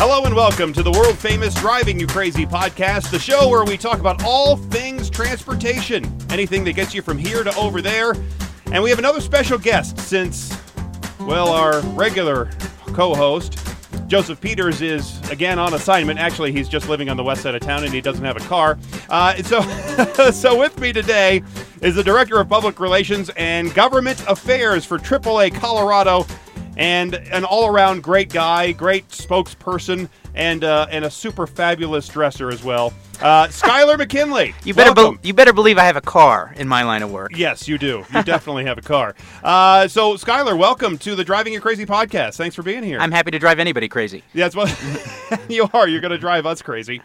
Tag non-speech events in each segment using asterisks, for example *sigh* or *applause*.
Hello and welcome to the world famous Driving You Crazy podcast, the show where we talk about all things transportation, anything that gets you from here to over there. And we have another special guest since, well, our regular co host, Joseph Peters, is again on assignment. Actually, he's just living on the west side of town and he doesn't have a car. Uh, so, *laughs* so with me today is the Director of Public Relations and Government Affairs for AAA Colorado and an all-around great guy, great spokesperson, and uh, and a super fabulous dresser as well. Uh, Skyler McKinley. *laughs* You better be- you better believe I have a car in my line of work. Yes, you do. You *laughs* definitely have a car. Uh, so, Skyler, welcome to the Driving You Crazy podcast. Thanks for being here. I'm happy to drive anybody crazy. That's what *laughs* you are. You're going to drive us crazy.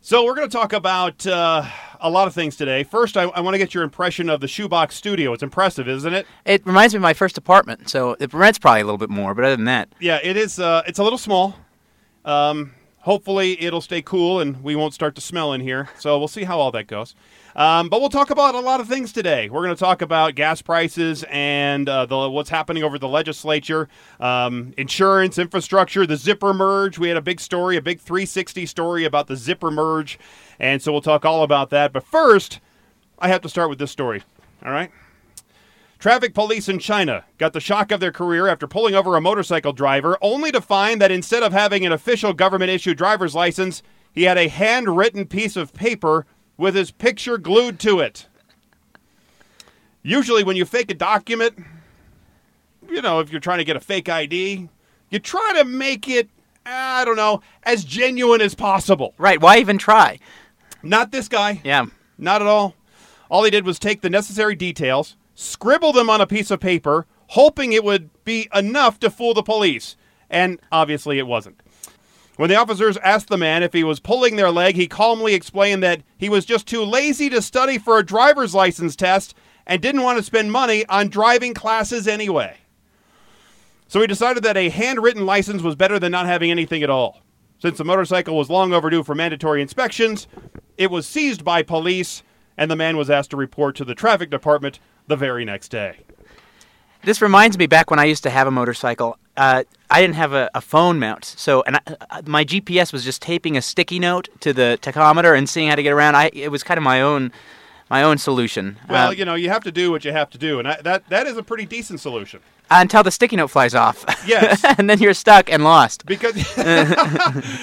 So we're going to talk about uh, a lot of things today. First, I, I want to get your impression of the Shoebox Studio. It's impressive, isn't it? It reminds me of my first apartment, so the rent's probably a little bit more, but other than that, Yeah, it is. Uh, it's a little small. Um, hopefully, it'll stay cool and we won't start to smell in here. So we'll see how all that goes. Um, but we'll talk about a lot of things today. We're going to talk about gas prices and uh, the, what's happening over the legislature, um, insurance, infrastructure, the zipper merge. We had a big story, a big 360 story about the zipper merge, and so we'll talk all about that. But first, I have to start with this story. All right. Traffic police in China got the shock of their career after pulling over a motorcycle driver, only to find that instead of having an official government issued driver's license, he had a handwritten piece of paper with his picture glued to it. Usually, when you fake a document, you know, if you're trying to get a fake ID, you try to make it, I don't know, as genuine as possible. right? Why even try? Not this guy. Yeah, Not at all. All he did was take the necessary details, scribble them on a piece of paper, hoping it would be enough to fool the police. And obviously it wasn't. When the officers asked the man if he was pulling their leg, he calmly explained that he was just too lazy to study for a driver's license test and didn't want to spend money on driving classes anyway. So he decided that a handwritten license was better than not having anything at all. Since the motorcycle was long overdue for mandatory inspections, it was seized by police, and the man was asked to report to the traffic department the very next day. this reminds me back when I used to have a motorcycle. Uh, I didn't have a, a phone mount, so and I, uh, my GPS was just taping a sticky note to the tachometer and seeing how to get around. I it was kind of my own my own solution. Well, Uh, you know, you have to do what you have to do, and I, that that is a pretty decent solution. until the sticky note flies off. Yes. *laughs* and then you're stuck and lost. Because *laughs* *laughs*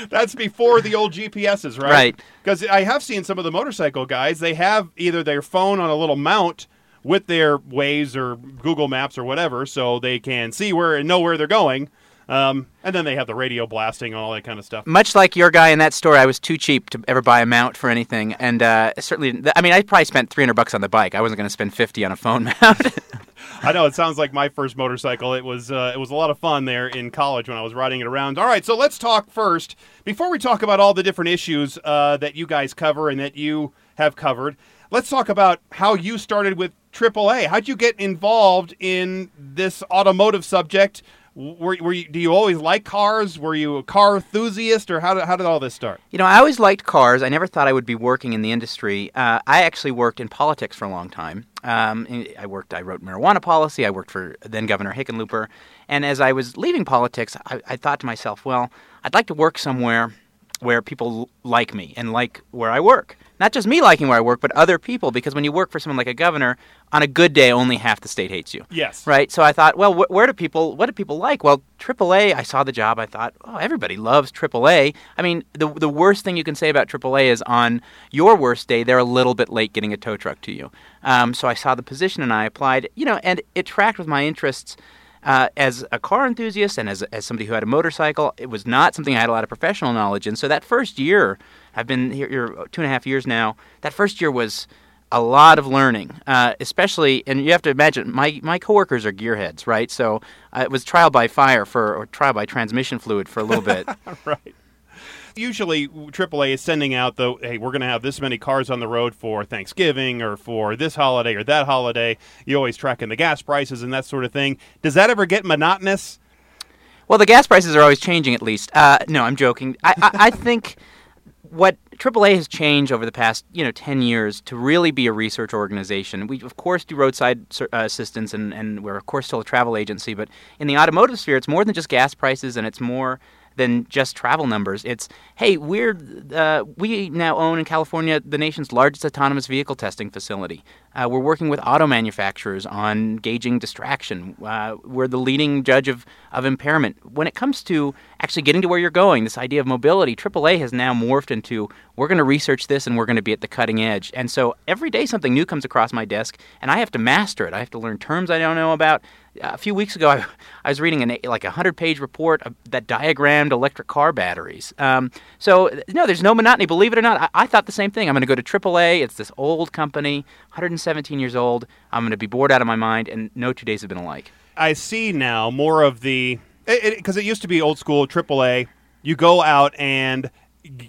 that's before the old GPSs, right? Right. Because I have seen some of the motorcycle guys, they have either their phone on a little mount with their Waze or Google Maps or whatever, so they can see where and know where they're going. Um, and then they have the radio blasting and all that kind of stuff. much like your guy in that story, I was too cheap to ever buy a mount for anything, and uh, certainly, I mean, I probably spent three hundred bucks on the bike. I wasn't going to spend fifty on a phone *laughs* mount. *laughs* I know it sounds like my first motorcycle. It was uh, it was a lot of fun there in college when I was riding it around. All right, so let's talk first before we talk about all the different issues uh, that you guys cover and that you have covered. Let's talk about how you started with AAA. How'd you get involved in this automotive subject? Were, were you, do you always like cars? Were you a car enthusiast, or how did, how did all this start? you know, I always liked cars. I never thought I would be working in the industry. Uh, I actually worked in politics for a long time. Um, I worked. I wrote marijuana policy. I worked for then Governor Hickenlooper. And as I was leaving politics, I, I thought to myself, well, I'd like to work somewhere where people like me and like where I work. Not just me liking where I work, but other people. Because when you work for someone like a governor, on a good day, only half the state hates you. Yes. Right. So I thought, well, wh- where do people? What do people like? Well, AAA. I saw the job. I thought, oh, everybody loves AAA. I mean, the the worst thing you can say about AAA is on your worst day, they're a little bit late getting a tow truck to you. Um, so I saw the position and I applied. You know, and it tracked with my interests. Uh, as a car enthusiast and as, as somebody who had a motorcycle, it was not something I had a lot of professional knowledge in. So that first year, I've been here, here two and a half years now. That first year was a lot of learning, uh, especially, and you have to imagine my my coworkers are gearheads, right? So uh, it was trial by fire for or trial by transmission fluid for a little bit. *laughs* right. Usually, AAA is sending out the hey, we're going to have this many cars on the road for Thanksgiving or for this holiday or that holiday. You always tracking the gas prices and that sort of thing. Does that ever get monotonous? Well, the gas prices are always changing. At least, uh, no, I'm joking. I, I, I think what AAA has changed over the past, you know, 10 years to really be a research organization. We, of course, do roadside uh, assistance, and, and we're, of course, still a travel agency. But in the automotive sphere, it's more than just gas prices, and it's more than just travel numbers. It's hey, we're uh, we now own in California the nation's largest autonomous vehicle testing facility. Uh, we're working with auto manufacturers on gauging distraction. Uh, we're the leading judge of, of impairment. When it comes to actually getting to where you're going, this idea of mobility, AAA has now morphed into we're going to research this and we're going to be at the cutting edge. And so every day something new comes across my desk, and I have to master it. I have to learn terms I don't know about a few weeks ago, *laughs* I, I was reading an, like a hundred page report that diagrammed electric car batteries. Um, so no, there's no monotony. Believe it or not, I, I thought the same thing. I'm going to go to AAA. It's this old company, 117 years old. I'm going to be bored out of my mind, and no two days have been alike. I see now more of the because it, it, it used to be old school AAA. You go out and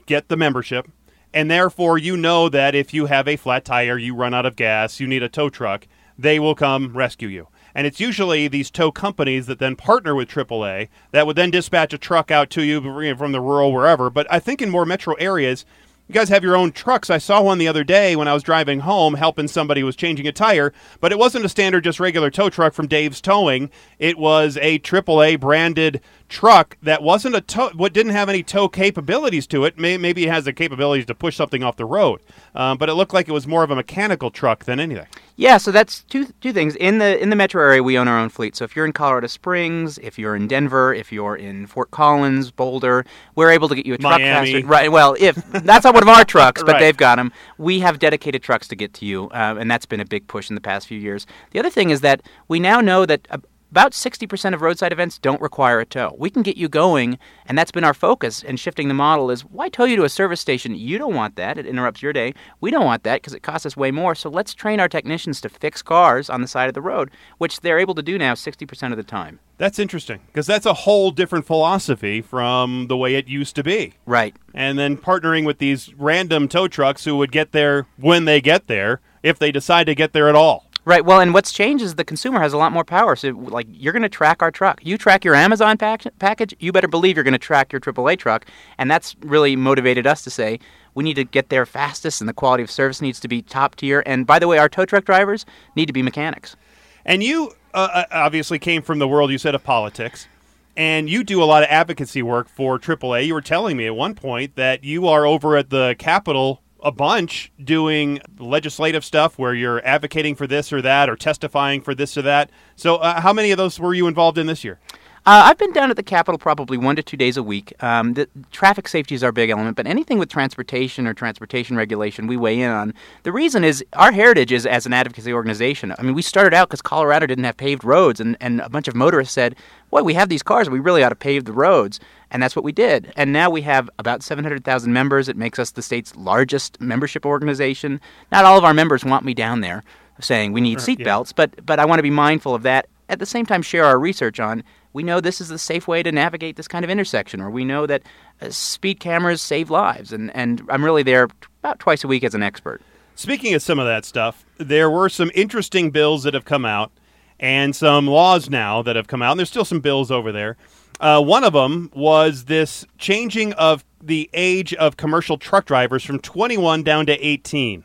get the membership, and therefore you know that if you have a flat tire, you run out of gas, you need a tow truck, they will come rescue you. And it's usually these tow companies that then partner with AAA that would then dispatch a truck out to you from the rural wherever. But I think in more metro areas, you guys have your own trucks. I saw one the other day when I was driving home helping somebody who was changing a tire, but it wasn't a standard just regular tow truck from Dave's Towing. It was a AAA branded truck that wasn't a tow, what didn't have any tow capabilities to it. maybe it has the capabilities to push something off the road, um, but it looked like it was more of a mechanical truck than anything. Yeah, so that's two two things. In the in the metro area, we own our own fleet. So if you're in Colorado Springs, if you're in Denver, if you're in Fort Collins, Boulder, we're able to get you a truck Miami. faster. Right. Well, if that's not one of our *laughs* trucks, but right. they've got them. We have dedicated trucks to get to you, uh, and that's been a big push in the past few years. The other thing is that we now know that about 60% of roadside events don't require a tow. We can get you going, and that's been our focus in shifting the model is why tow you to a service station? You don't want that. It interrupts your day. We don't want that because it costs us way more. So let's train our technicians to fix cars on the side of the road, which they're able to do now 60% of the time. That's interesting because that's a whole different philosophy from the way it used to be. Right. And then partnering with these random tow trucks who would get there when they get there if they decide to get there at all. Right. Well, and what's changed is the consumer has a lot more power. So, like, you're going to track our truck. You track your Amazon pack- package. You better believe you're going to track your AAA truck. And that's really motivated us to say we need to get there fastest, and the quality of service needs to be top tier. And by the way, our tow truck drivers need to be mechanics. And you uh, uh obviously came from the world you said of politics. And you do a lot of advocacy work for AAA. You were telling me at one point that you are over at the Capitol a bunch doing legislative stuff where you're advocating for this or that or testifying for this or that. So, uh, how many of those were you involved in this year? Uh, I've been down at the Capitol probably one to two days a week. Um, the, traffic safety is our big element, but anything with transportation or transportation regulation, we weigh in on. The reason is our heritage is as an advocacy organization. I mean, we started out because Colorado didn't have paved roads, and, and a bunch of motorists said, Boy, we have these cars, we really ought to pave the roads. And that's what we did. And now we have about 700,000 members. It makes us the state's largest membership organization. Not all of our members want me down there saying we need seatbelts, yeah. but, but I want to be mindful of that. At the same time, share our research on we know this is the safe way to navigate this kind of intersection, or we know that uh, speed cameras save lives. And, and I'm really there about twice a week as an expert. Speaking of some of that stuff, there were some interesting bills that have come out and some laws now that have come out. And there's still some bills over there uh, one of them was this changing of the age of commercial truck drivers from 21 down to 18.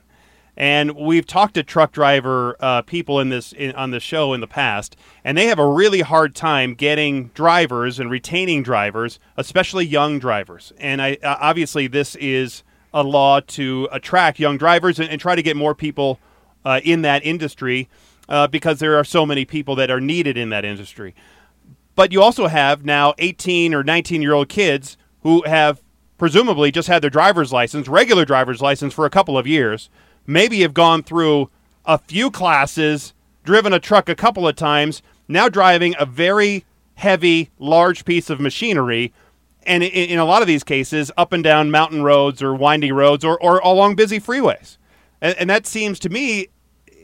And we've talked to truck driver uh, people in this in, on the show in the past, and they have a really hard time getting drivers and retaining drivers, especially young drivers. And I, uh, obviously, this is a law to attract young drivers and, and try to get more people uh, in that industry uh, because there are so many people that are needed in that industry. But you also have now 18 or 19 year old kids who have presumably just had their driver's license, regular driver's license, for a couple of years. Maybe have gone through a few classes, driven a truck a couple of times, now driving a very heavy, large piece of machinery. And in, in a lot of these cases, up and down mountain roads or winding roads or, or along busy freeways. And, and that seems to me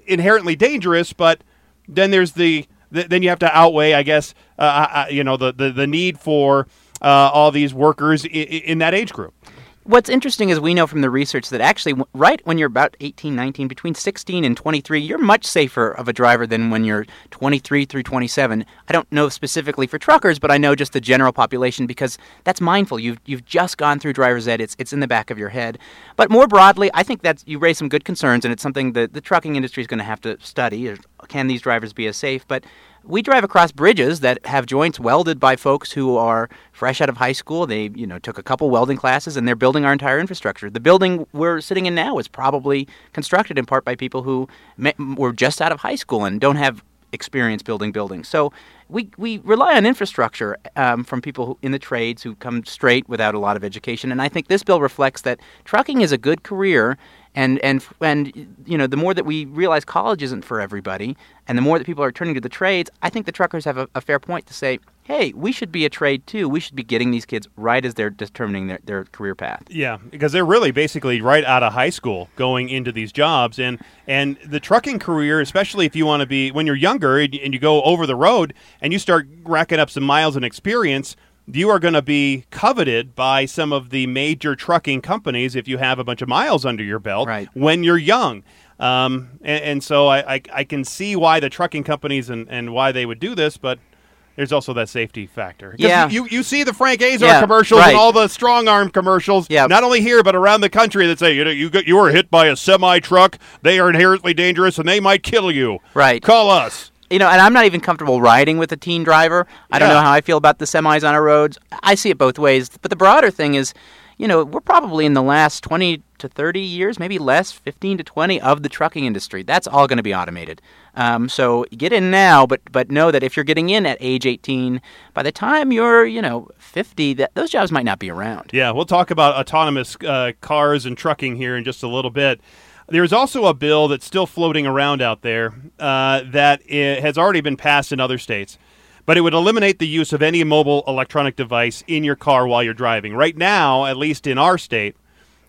inherently dangerous, but then there's the th- then you have to outweigh, I guess, uh, uh, uh, you know, the, the, the need for uh, all these workers I- in that age group. What's interesting is we know from the research that actually, right when you're about 18, 19, between 16 and 23, you're much safer of a driver than when you're 23 through 27. I don't know specifically for truckers, but I know just the general population because that's mindful. You've, you've just gone through driver's ed, it's, it's in the back of your head. But more broadly, I think that you raise some good concerns, and it's something that the trucking industry is going to have to study. Can these drivers be as safe? But we drive across bridges that have joints welded by folks who are fresh out of high school. They, you know, took a couple welding classes and they're building our entire infrastructure. The building we're sitting in now is probably constructed in part by people who were just out of high school and don't have experience building buildings. So we, we rely on infrastructure um, from people who, in the trades who come straight without a lot of education. And I think this bill reflects that trucking is a good career and and and you know the more that we realize college isn't for everybody and the more that people are turning to the trades i think the truckers have a, a, fair point to say hey we should be a trade too. We should be getting these kids right as they're determining their, their career path. Yeah because they're really basically right out of high school going into these jobs. And and the trucking career especially if you want to be when you're younger and you go over the road and you start racking up some miles and experience you are going to be coveted by some of the major trucking companies if you have a bunch of miles under your belt right. when you're young. Um, and, and, so I, I, I, can see why the trucking companies and, and why they would do this, but there's also that safety factor. Yeah. You, you see the Frank Azar yeah, commercials right. and all the strong arm commercials, yeah. not only here but around the country that say, you know, you, got, you were hit by a semi truck, they are inherently dangerous and they might kill you. Right. Call us you know, and I'm not even comfortable riding with a teen driver. I don't know how I feel about the semis on our roads. I see it both ways. But the broader thing is, you know, we're probably in the last 20 to 30 years, maybe less, 15 to 20 of the trucking industry. That's all going to be automated. Um, so get in now, but but know that if you're getting in at age 18, by the time you're, you know, 50, that those jobs might not be around. Yeah, we'll talk about autonomous uh, cars and trucking here in just a little bit. There's also a bill that's still floating around out there uh, that has already been passed in other states, but it would eliminate the use of any mobile electronic device in your car while you're driving. Right now, at least in our state,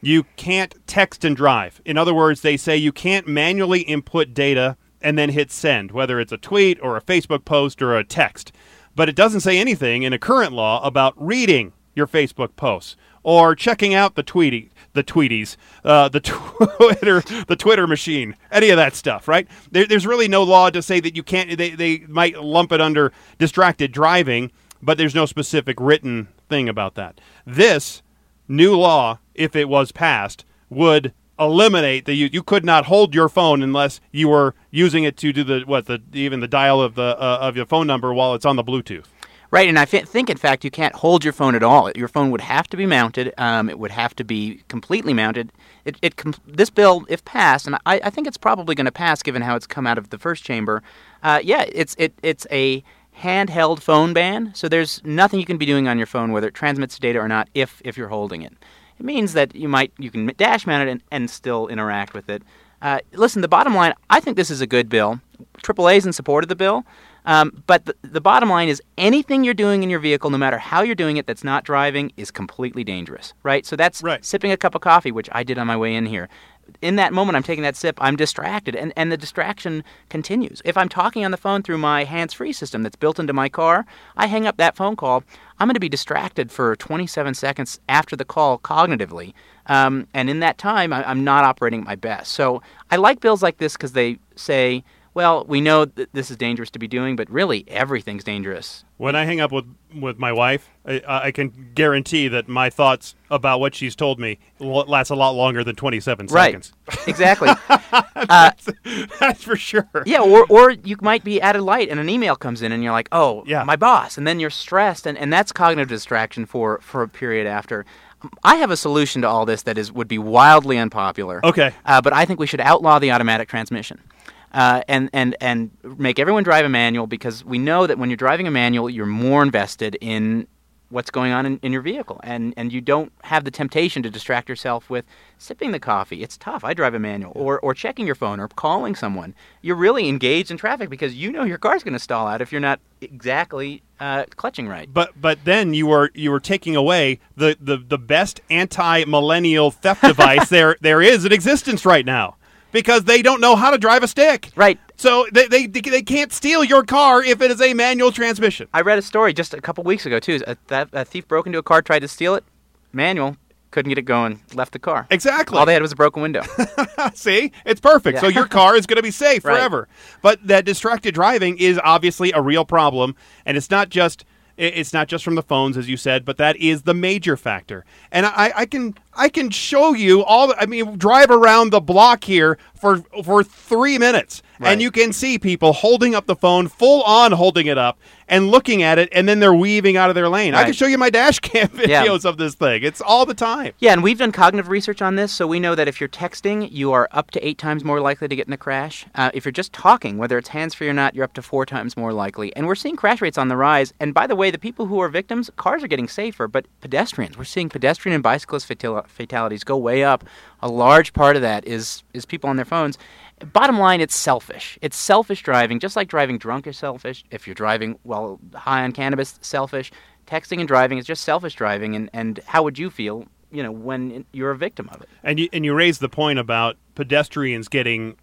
you can't text and drive. In other words, they say you can't manually input data and then hit send, whether it's a tweet or a Facebook post or a text. But it doesn't say anything in a current law about reading your Facebook posts or checking out the tweety the tweeties, uh, the *laughs* Twitter, the Twitter machine, any of that stuff, right? There, there's really no law to say that you can't. They, they might lump it under distracted driving, but there's no specific written thing about that. This new law, if it was passed, would eliminate the you you could not hold your phone unless you were using it to do the what the even the dial of the uh, of your phone number while it's on the Bluetooth. Right, and I f- think, in fact, you can't hold your phone at all. Your phone would have to be mounted. Um, it would have to be completely mounted. It, it com- this bill, if passed, and I, I think it's probably going to pass given how it's come out of the first chamber. Uh, yeah, it's it, it's a handheld phone ban. So there's nothing you can be doing on your phone, whether it transmits data or not, if if you're holding it. It means that you might you can dash mount it and, and still interact with it. Uh, listen, the bottom line, I think this is a good bill. AAA is in support of the bill. Um, but the, the bottom line is anything you're doing in your vehicle, no matter how you're doing it, that's not driving, is completely dangerous, right? So that's Right. sipping a cup of coffee, which I did on my way in here. In that moment, I'm taking that sip, I'm distracted, and, and the distraction continues. If I'm talking on the phone through my hands free system that's built into my car, I hang up that phone call, I'm going to be distracted for 27 seconds after the call cognitively. Um, and in that time, I, I'm not operating at my best. So I like bills like this because they say, well, we know that this is dangerous to be doing, but really everything's dangerous. When I hang up with with my wife, I, I can guarantee that my thoughts about what she's told me last a lot longer than 27 seconds. Right. *laughs* Exactly. *laughs* That's for sure. yeah, or, or you might be at a light and an email comes in and you're like, oh, Yeah. my boss. And then you're stressed, and, and that's cognitive distraction for, for a period after. I have a solution to all this that is would be wildly unpopular. Okay. Uh, but I think we should outlaw the automatic transmission. Uh, and, and, and make everyone drive a manual because we know that when you're driving a manual, you're more invested in what's going on in, in your vehicle. And, and you don't have the temptation to distract yourself with sipping the coffee. It's tough. I drive a manual. Or, or checking your phone or calling someone. You're really engaged in traffic because you know your car's going to stall out if you're not exactly uh, clutching right. But but then you were you were taking away the, the, the best anti millennial theft device *laughs* there there is in existence right now because they don't know how to drive a stick. Right. So they, they they can't steal your car if it is a manual transmission. I read a story just a couple weeks ago, too. A, th- a thief broke into a car, tried to steal it. Manual. Couldn't get it going. Left the car. Exactly. All they had was a broken window. *laughs* See, it's perfect. So your car is going to be safe *laughs* Right. forever. But that distracted driving is obviously a real problem, and it's not just it's not just from the phones, as you said, but that is the major factor. And I, I can I can show you all. I mean, drive around the block here for for three minutes, Right. and you can see people holding up the phone, full on holding it up, and looking at it, and then they're weaving out of their lane. I can show you my dash cam *laughs* Yeah. videos of this thing. It's all the time. Yeah, and we've done cognitive research on this, so we know that if you're texting, you are up to eight times more likely to get in a crash. Uh, if you're just talking, whether it's hands free or not, you're up to four times more likely. And we're seeing crash rates on the rise. And by the way, the people who are victims, cars are getting safer, but pedestrians, we're seeing pedestrian and bicyclist fatalities go way up. A large part of that is is people on their phones. Bottom line, it's selfish. It's selfish driving, just like driving drunk is selfish. If you're driving while high on cannabis, selfish. Texting and driving is just selfish driving. And, and how would you feel, you know, when you're a victim of it? And you and you raised the point about pedestrians getting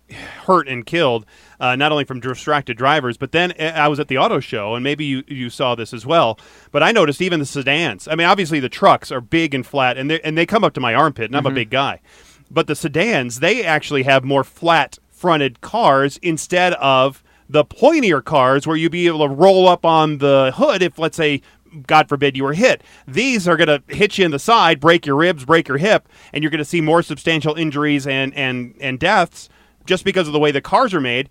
hurt and killed, uh, not only from distracted drivers, but then uh, I was at the auto show, and maybe you, you saw this as well. But I noticed even the sedans. I mean, obviously the trucks are big and flat, and they and they come up to my armpit, and I'm a big guy. But the sedans, they actually have more flat fronted cars instead of the pointier cars where you'd be able to roll up on the hood if, let's say, God forbid you were hit. These are going to hit you in the side, break your ribs, break your hip, and you're going to see more substantial injuries and, and, and deaths just because of the way the cars are made.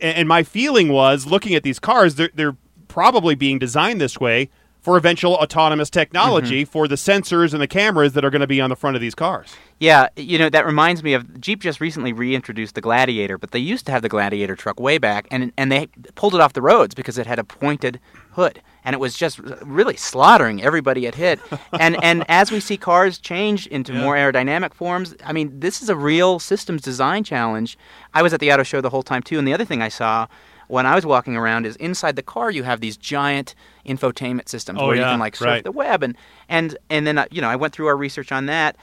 And, my feeling was looking at these cars, they're, they're probably being designed this way for eventual autonomous technology mm-hmm. for the sensors and the cameras that are going to be on the front of these cars. Yeah, you know that reminds me of Jeep just recently reintroduced the Gladiator, but they used to have the Gladiator truck way back, and and they pulled it off the roads because it had a pointed hood, and it was just really slaughtering everybody it hit. *laughs* and and as we see cars change into more aerodynamic forms, I mean this is a real systems design challenge. I was at the auto show the whole time too, and the other thing I saw when I was walking around is inside the car you have these giant infotainment systems Oh, where you can like surf right. the web and and and then uh, you know I went through our research on that.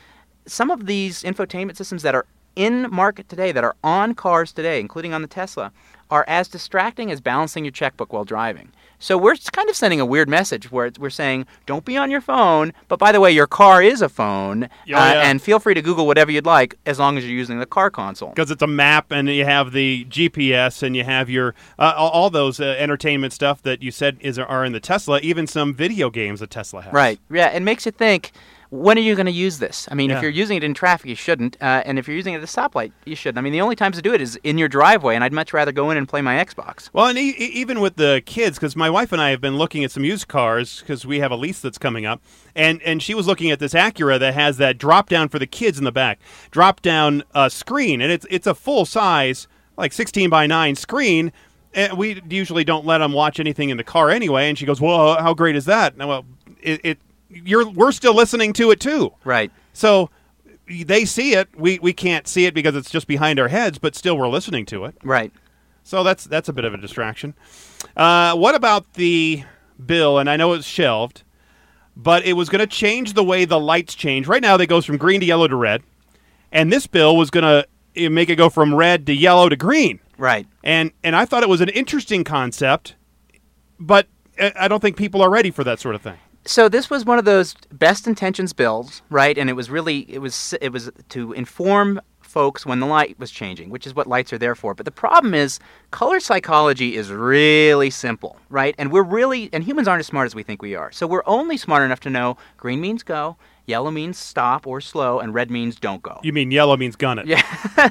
Some of these infotainment systems that are in market today, that are on cars today, including on the Tesla, are as distracting as balancing your checkbook while driving. So we're kind of sending a weird message where we're saying, don't be on your phone, but by the way, your car is a phone, uh, yeah. and feel free to Google whatever you'd like as long as you're using the car console. because it's a map and you have the GPS and you have your uh, all all those uh, entertainment stuff that you said is are in the Tesla. Even some video games that Tesla has. Right. Yeah, it makes you think. When are you going to use this? I mean, Yeah. if you're using it in traffic, you shouldn't, uh, and if you're using it at a stoplight, you shouldn't. I mean, the only times to do it is in your driveway, and I'd much rather go in and play my Xbox. Well, and e- e- even with the kids, because my wife and I have been looking at some used cars because we have a lease that's coming up, and and she was looking at this Acura that has that drop down for the kids in the back, drop down uh, screen, and it's it's a full size like 16 by 9 screen. And we usually don't let them watch anything in the car anyway. And she goes, "Well, how great is that?" And well, it, it you're we're still listening to it too. Right. So they see it. We we can't see it because it's just behind our heads, but still we're listening to it. Right. So that's that's a bit of a distraction. Uh, what about the bill? And I know it's shelved, but it was going to change the way the lights change. Right now, they goes from green to yellow to red, and this bill was going to make it go from red to yellow to green. Right. And and I thought it was an interesting concept, but I I don't think people are ready for that sort of thing. So this was one of those best intentions bills, right? And it was really it was it was to inform folks when the light was changing, which is what lights are there for. But the problem is color psychology is really simple, right? And we're really and humans aren't as smart as we think we are. So we're only smart enough to know green means go, yellow means stop or slow, and red means don't go. You mean yellow means gun it? Yeah,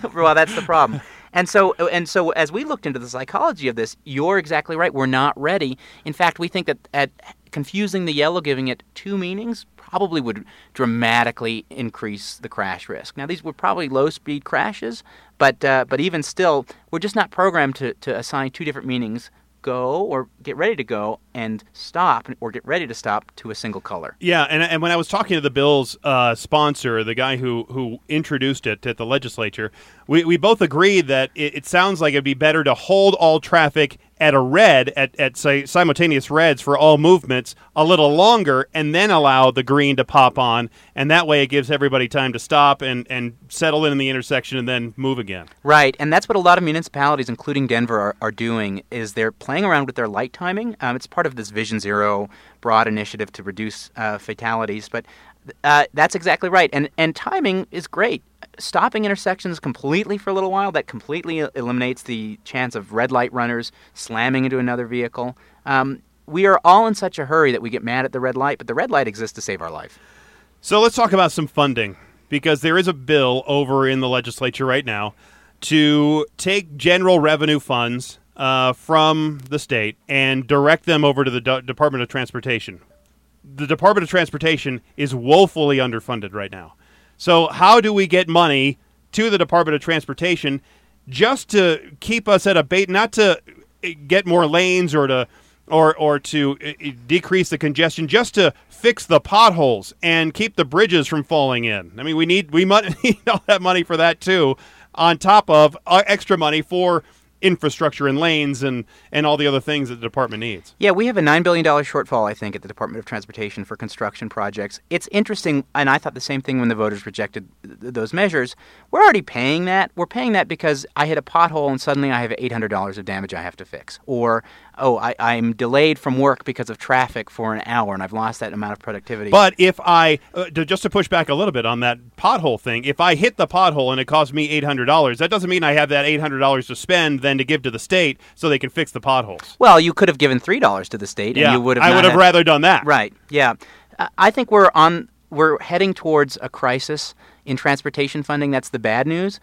*laughs* well, that's the problem. And so, and so, as we looked into the psychology of this, you're exactly right. We're not ready. In fact, we think that at confusing the yellow, giving it two meanings, probably would dramatically increase the crash risk. Now, these were probably low-speed crashes, but uh, but even still, we're just not programmed to to assign two different meanings: go or get ready to go, and stop or get ready to stop to a single color. Yeah, and, and when I was talking to the bill's uh, sponsor, the guy who, who introduced it at the legislature, we, we both agreed that it, it sounds like it'd be better to hold all traffic at a red, at, at say, simultaneous reds for all movements a little longer, and then allow the green to pop on. And that way it gives everybody time to stop and, and settle in in the intersection and then move again. Right, and that's what a lot of municipalities, including Denver, are, are doing. Is they're playing around with their light timing. Um, it's part of this Vision Zero broad initiative to reduce uh, fatalities, but uh, that's exactly right. And and timing is great. Stopping intersections completely for a little while that completely eliminates the chance of red light runners slamming into another vehicle. Um, we are all in such a hurry that we get mad at the red light, but the red light exists to save our life. So let's talk about some funding. because there is a bill over in the legislature right now to take general revenue funds uh, from the state and direct them over to the D- Department of Transportation. The Department of Transportation is woefully underfunded right now. So, how do we get money to the Department of Transportation just to keep us at a bait, not to get more lanes or to or or to uh, decrease the congestion just to fix the potholes and keep the bridges from falling in. I mean, we need we might *laughs* need all that money for that too, on top of uh, extra money for infrastructure and lanes and, and all the other things that the department needs. Yeah, we have a $9 billion shortfall, I think, at the Department of Transportation for construction projects. It's interesting, and I thought the same thing when the voters rejected th- those measures. We're already paying that. We're paying that because I hit a pothole and suddenly I have $800 of damage I have to fix. Or, oh, I, I'm delayed from work because of traffic for an hour and I've lost that amount of productivity. But if I, uh, to, just to push back a little bit on that pothole thing, if I hit the pothole and it costs me $800, that doesn't mean I have that $800 to spend then to give to the state so they can fix the potholes. well, you could have given $3 to the state Yeah, and you would have I would have had- rather done that. Right. Yeah. I think we're on. We're heading towards a crisis in transportation funding. That's the bad news.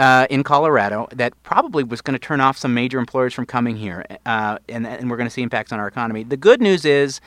Uh, in Colorado, that probably was going to turn off some major employers from coming here, uh, and, and we're going to see impacts on our economy. The good news is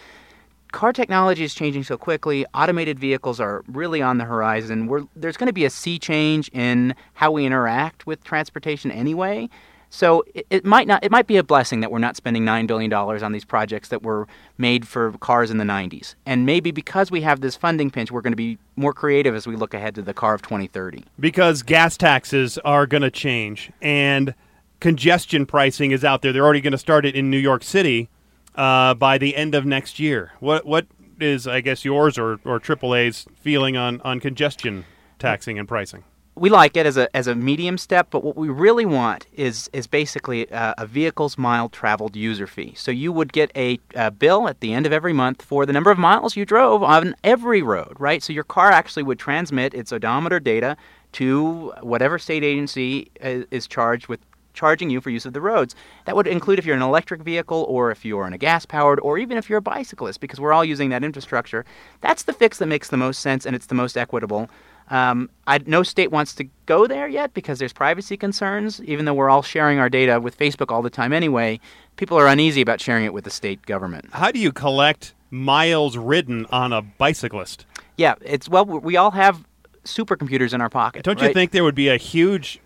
car technology is changing so quickly. Automated vehicles are really on the horizon. We're, there's going to be a sea change in how we interact with transportation anyway. So it, it might not. It might be a blessing that we're not spending nine billion dollars on these projects that were made for cars in the '90s. And maybe because we have this funding pinch, we're going to be more creative as we look ahead to the car of 2030. because gas taxes are going to change and congestion pricing is out there. They're already going to start it in New York City uh, by the end of next year. What what is I guess yours or or AAA's feeling on on congestion taxing and pricing? We like it as a as a medium step, but what we really want is is basically a, a vehicle's mile traveled user fee. So you would get a, a bill at the end of every month for the number of miles you drove on every road, right? So your car actually would transmit its odometer data to whatever state agency is, is charged with charging you for use of the roads. That would include if you're an electric vehicle or if you're in a gas powered or even if you're a bicyclist because we're all using that infrastructure. That's the fix that makes the most sense and it's the most equitable. Um, I, no state wants to go there yet because there's privacy concerns. Even though we're all sharing our data with Facebook all the time anyway, people are uneasy about sharing it with the state government. How do you collect miles ridden on a bicyclist? Yeah, it's well, we all have supercomputers in our pocket. Don't you right? think there would be a huge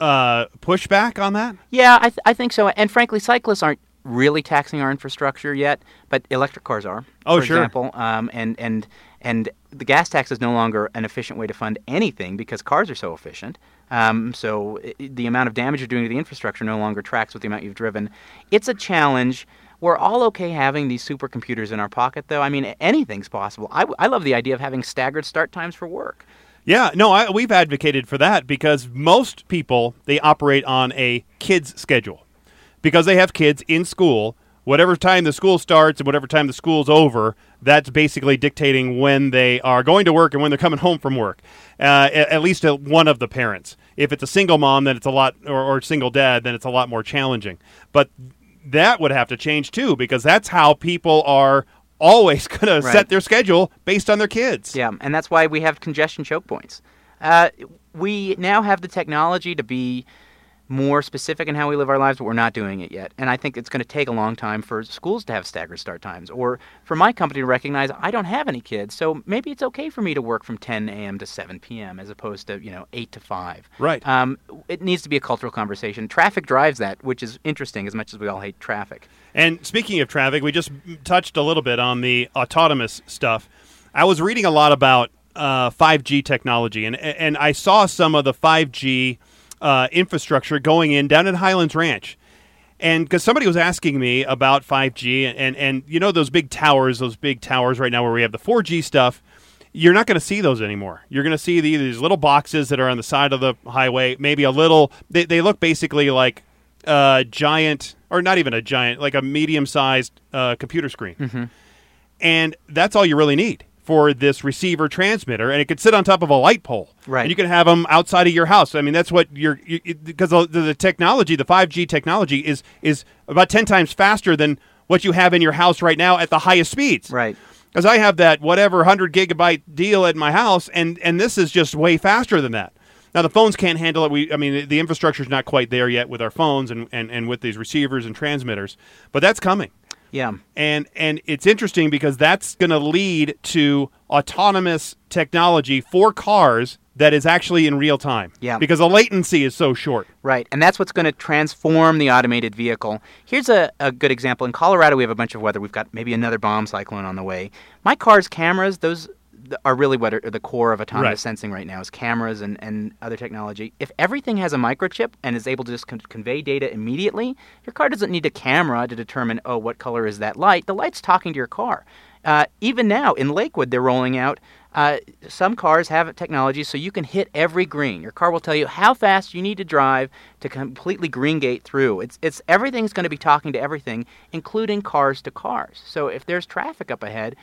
uh, pushback on that? Yeah, I, th- I think so. And frankly, cyclists aren't really taxing our infrastructure yet, but electric cars are. Oh, for sure. example, um, and and and the gas tax is no longer an efficient way to fund anything because cars are so efficient. Um, so i the amount of damage you're doing to the infrastructure no longer tracks with the amount you've driven. It's a challenge. We're all okay having these supercomputers in our pocket, though. I mean, anything's possible. I love the idea of having staggered start times for work. Yeah, no, I, we've advocated for that because most people they operate on a kids schedule because they have kids in school. Whatever time the school starts and whatever time the school's over, that's basically dictating when they are going to work and when they're coming home from work. Uh, at, at least one of the parents. If it's a single mom, then it's a lot, or, or single dad, then it's a lot more challenging. But that would have to change too because that's how people are always *laughs* going to set their schedule based on their kids. Yeah, and that's why we have congestion choke points. Uh, we now have the technology to be more specific in how we live our lives, but we're not doing it yet. And I think it's going to take a long time for schools to have staggered start times, or for my company to recognize I don't have any kids, so maybe it's okay for me to work from 10 a.m. to 7 p.m. as opposed to you know 8 to 5. Right. Um, it needs to be a cultural conversation. Traffic drives that, which is interesting as much as we all hate traffic. And speaking of traffic, we just touched a little bit on the autonomous stuff. I was reading a lot about uh, 5G technology, and and I saw some of the 5G uh, infrastructure going in down at Highlands Ranch. And because somebody was asking me about 5G, and, and, and you know those big towers, those big towers right now where we have the 4G stuff, you're not going to see those anymore. You're going to see the, these little boxes that are on the side of the highway, maybe a little, they, they look basically like a giant, or not even a giant, like a medium sized uh, computer screen. And that's all you really need for this receiver transmitter, and it could sit on top of a light pole. Right. And you can have them outside of your house. I mean, that's what you're you, because the, the technology, the 5G technology, is is about ten times faster than what you have in your house right now at the highest speeds. Right. because I have that whatever hundred gigabyte deal at my house, and and this is just way faster than that. Now the phones can't handle it. We, I mean, the, the infrastructure is not quite there yet with our phones and, and, and with these receivers and transmitters, but that's coming. Yeah. And and it's interesting because that's going to lead to autonomous technology for cars that is actually in real time. Yeah. Because the latency is so short. Right, and that's what's going to transform the automated vehicle. Here's a, a good example. In Colorado, we have a bunch of weather. We've got maybe another bomb cyclone on the way. My car's cameras, those th- are really what are the core of autonomous Right. sensing right now is cameras and, and other technology. If everything has a microchip and is able to just con- convey data immediately, your car doesn't need a camera to determine, oh, what color is that light? The light's talking to your car. Uh, even now in Lakewood, they're rolling out. Uh, some cars have technology so you can hit every green. Your car will tell you how fast you need to drive to completely green gate through. It's it's everything's going to be talking to everything, including cars to cars. So if there's traffic up ahead,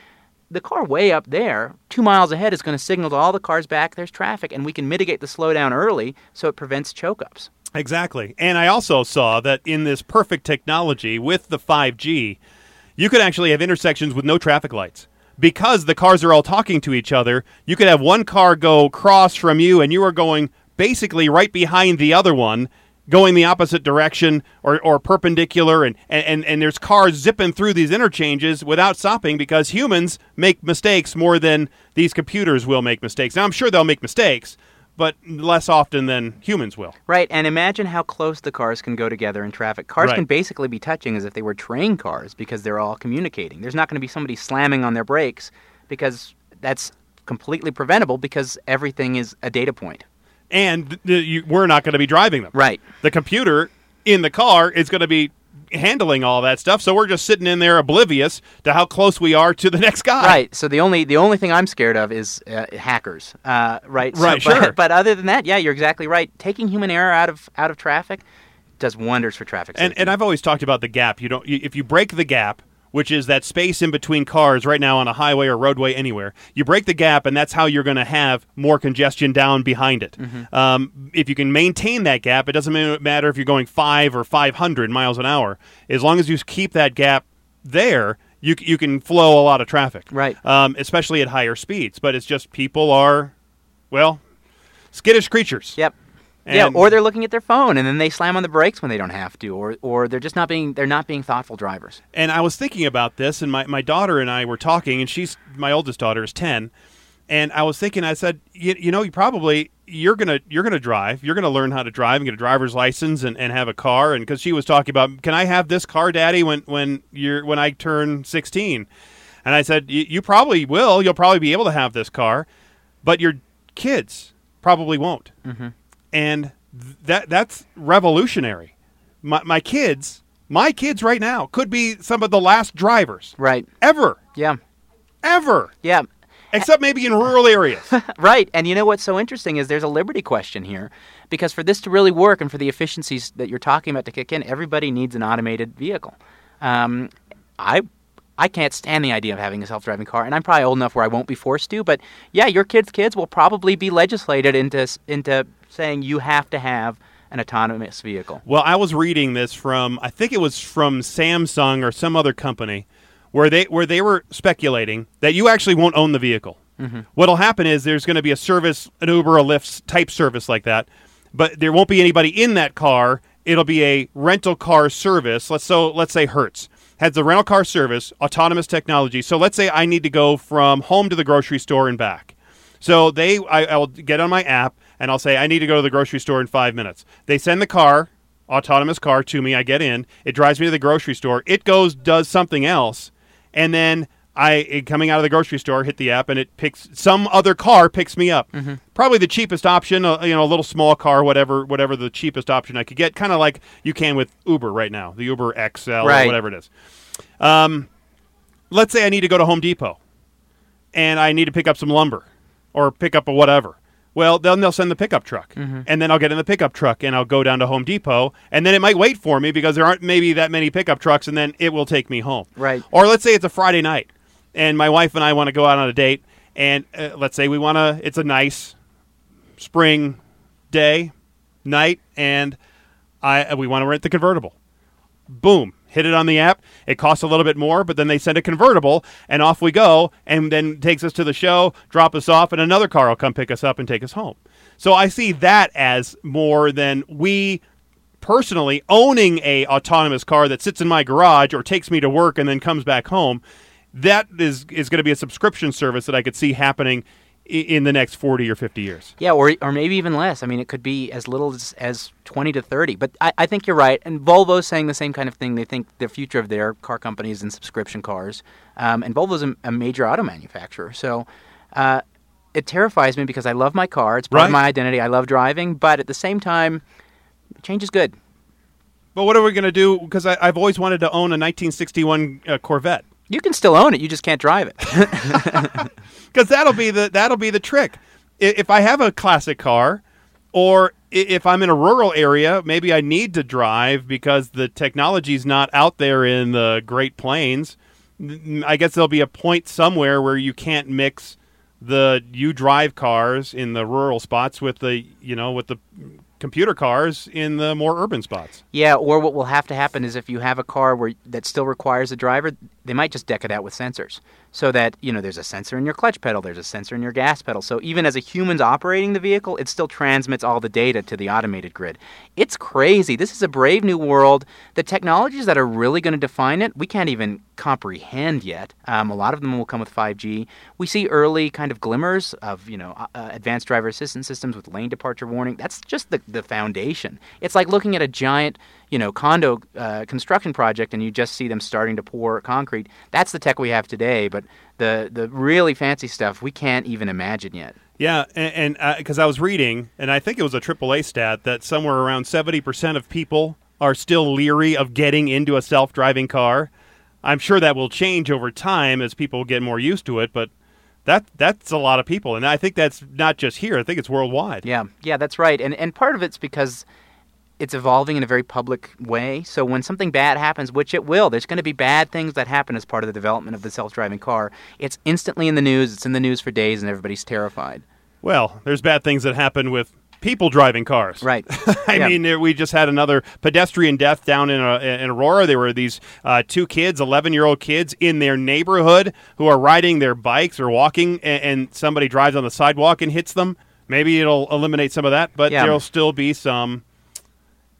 the car way up there, two miles ahead, is going to signal to all the cars back there's traffic, and we can mitigate the slowdown early so it prevents choke ups. Exactly. And I also saw that in this perfect technology with the 5G, you could actually have intersections with no traffic lights. Because the cars are all talking to each other, you could have one car go cross from you and you are going basically right behind the other one, going the opposite direction or, or perpendicular and, and, and there's cars zipping through these interchanges without stopping because humans make mistakes more than these computers will make mistakes. Now I'm sure they'll make mistakes, but less often than humans will. Right, and imagine how close the cars can go together in traffic. Cars Right. can basically be touching as if they were train cars because they're all communicating. There's not going to be somebody slamming on their brakes because that's completely preventable because everything is a data point. And you, we're not going to be driving them. Right. The computer in the car is going to be handling all that stuff, so we're just sitting in there oblivious to how close we are to the *laughs* next guy. Right. So the only the only thing I'm scared of is uh, hackers. Uh, right. Right, but, sure. *laughs* But other than that, yeah, you're exactly right. Taking human error out of out of traffic does wonders for traffic And safety. and I've always talked about the gap. You don't you, if you break the gap, which is that space in between cars right now on a highway or roadway anywhere. You break the gap, and that's how you're going to have more congestion down behind it. Um, if you can maintain that gap, it doesn't matter if you're going five or 500 miles an hour. As long as you keep that gap there, you you can flow a lot of traffic. Right. Um, especially at higher speeds. But it's just people are, well, skittish creatures. Yep. Yeah, or they're looking at their phone and then they slam on the brakes when they don't have to, or or they're just not being they're not being thoughtful drivers. And I was thinking about this, and my, my daughter and I were talking, and she's my oldest daughter is ten, and I was thinking, I said, you, you know, you probably you're gonna you're gonna drive, you're gonna learn how to drive and get a driver's license and, and have a car, and because she was talking about, can I have this car, Daddy, when when you're when I turn sixteen, and I said, you probably will, you'll probably be able to have this car, but your kids probably won't, mm-hmm. And that that's revolutionary. My, my kids, my kids right now could be some of the last drivers Right. ever, Yeah. ever, Yeah. except maybe in rural areas. *laughs* Right. And you know what's so interesting is there's a liberty question here because for this to really work and for the efficiencies that you're talking about to kick in, everybody needs an automated vehicle. Um, I I can't stand the idea of having a self-driving car, and I'm probably old enough where I won't be forced to. But yeah, your kids' kids will probably be legislated into into saying you have to have an autonomous vehicle. well, I was reading this from I think it was from Samsung or some other company where they where they were speculating that you actually won't own the vehicle. Mm-hmm. What'll happen is there's going to be a service, an Uber, a Lyft type service like that, but there won't be anybody in that car. It'll be a rental car service. Let's so let's say Hertz has the rental car service, autonomous technology. So let's say I need to go from home to the grocery store and back. So they, I, I will get on my app and I'll say I need to go to the grocery store in five minutes. They send the car, autonomous car, to me. I get in. It drives me to the grocery store. It goes, does something else, and then I, coming out of the grocery store, hit the app and it picks some other car picks me up. Probably the cheapest option, uh, you know, a little small car, whatever, whatever the cheapest option I could get. Kind of like you can with Uber right now, the Uber XL or whatever it is. Um, let's say I need to go to Home Depot and I need to pick up some lumber or pick up a whatever. Well, then they'll send the pickup truck, and then I'll get in the pickup truck and I'll go down to Home Depot, and then it might wait for me because there aren't maybe that many pickup trucks, and then it will take me home. Right. Or let's say it's a Friday night, and my wife and I want to go out on a date, and uh, let's say we want to. It's a nice spring day, night, and I we want to rent the convertible. Boom, hit it on the app. It costs a little bit more, but then they send a convertible, and off we go, and then takes us to the show, drop us off, and another car will come pick us up and take us home. So I see that as more than we personally owning a autonomous car that sits in my garage or takes me to work and then comes back home. That is is going to be a subscription service that I could see happening in the next 40 or 50 years. Yeah, or or maybe even less. I mean, it could be as little as, as 20 to 30. But I, I think you're right. And Volvo's saying the same kind of thing. They think the future of their car company is in subscription cars. Um, and Volvo's a, a major auto manufacturer. So uh, it terrifies me because I love my car. It's part Right. of my identity. I love driving. But at the same time, change is good. But what are we going to do? Because I've always wanted to own a 1961 uh, Corvette. You can still own it. You just can't drive it. *laughs* because that'll be the that'll be the trick. If I have a classic car, or if I'm in a rural area, maybe I need to drive because the technology's not out there in the Great Plains. I guess there'll be a point somewhere where you can't mix the you drive cars in the rural spots with the you know with the computer cars in the more urban spots. Yeah, or what will have to happen is if you have a car where that still requires a driver, they might just deck it out with sensors. So that, you know, there's a sensor in your clutch pedal, there's a sensor in your gas pedal. So even as a human's operating the vehicle, it still transmits all the data to the automated grid. It's crazy. This is a brave new world. The technologies that are really going to define it, we can't even comprehend yet. Um, a lot of them will come with 5G. We see early kind of glimmers of, you know, uh, uh, advanced driver assistance systems with lane departure warning. That's just the, the foundation. It's like looking at a giant you know condo uh, construction project and you just see them starting to pour concrete that's the tech we have today but the the really fancy stuff we can't even imagine yet Yeah, and because I was reading, and I think it was a AAA stat that somewhere around seventy percent of people are still leery of getting into a self-driving car. I'm sure that will change over time as people get more used to it, but that that's a lot of people, and I think that's not just here. I think it's worldwide. yeah yeah that's right and and part of it's because it's evolving in a very public way so when something bad happens which it will there's going to be bad things that happen as part of the development of the self-driving car it's instantly in the news it's in the news for days and everybody's terrified Well, there's bad things that happen with people driving cars. right *laughs* I Yeah. mean, we just had another pedestrian death down in, uh, in Aurora. There were these uh, two kids, 11 year old kids in their neighborhood who are riding their bikes or walking, and, and somebody drives on the sidewalk and hits them. Maybe it'll eliminate some of that, but Yeah. there'll still be some,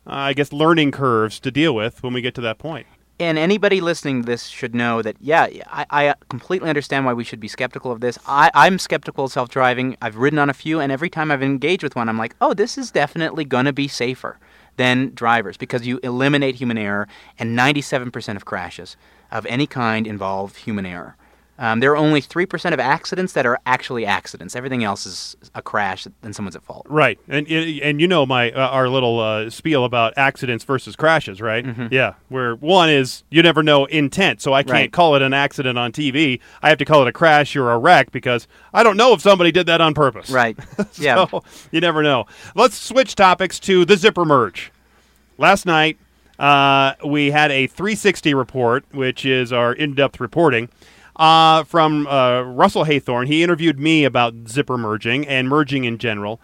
Uh, I guess, learning curves to deal with when we get to that point. And anybody listening to this should know that, yeah, I, I completely understand why we should be skeptical of this. I, I'm skeptical of self driving. I've ridden on a few, and every time I've engaged with one, I'm like, oh, this is definitely going to be safer than drivers because you eliminate human error, and 97% of crashes of any kind involve human error. Um, there are only 3% of accidents that are actually accidents. Everything else is a crash and someone's at fault. Right, and and you know my uh, our little uh, spiel about accidents versus crashes, right? Yeah, where one is you never know intent, so I can't Right. call it an accident on TV. I have to call it a crash or a wreck because I don't know if somebody did that on purpose. Right. *laughs* Yeah. you never know. Let's switch topics to the zipper merge. Last night, uh, we had a 360 report, which is our in-depth reporting uh, from uh, Russell Haythorn. He interviewed me about zipper merging and merging in general.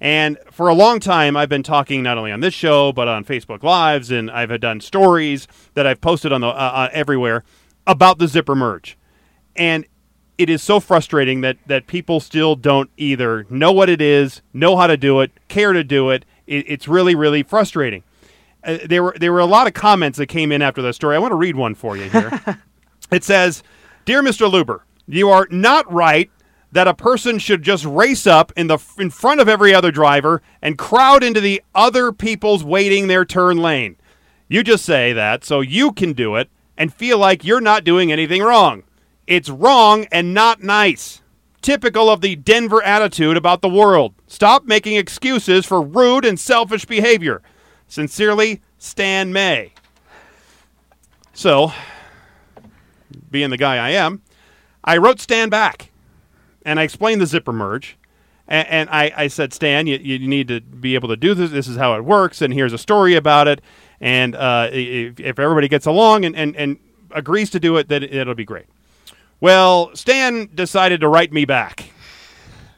And for a long time, I've been talking not only on this show but on Facebook Lives, and I've had done stories that I've posted on the uh, uh, everywhere about the zipper merge. And it is so frustrating that that people still don't either know what it is, know how to do it, care to do it. it it's really, really frustrating. Uh, there were there were a lot of comments that came in after that story. I want to read one for you here. *laughs* it says, "Dear Mr. Luber, you are not right that a person should just race up in the in front of every other driver and crowd into the other people's waiting their turn lane. You just say that so you can do it and feel like you're not doing anything wrong. It's wrong and not nice." Typical of the Denver attitude about the world. Stop making excuses for rude and selfish behavior. Sincerely, Stan May. So, being the guy I am, I wrote Stan back and I explained the zipper merge. And, and I, I said, Stan, you, you need to be able to do this. This is how it works. And here's a story about it. And uh, if, if everybody gets along and, and, and agrees to do it, then it'll be great. Well, Stan decided to write me back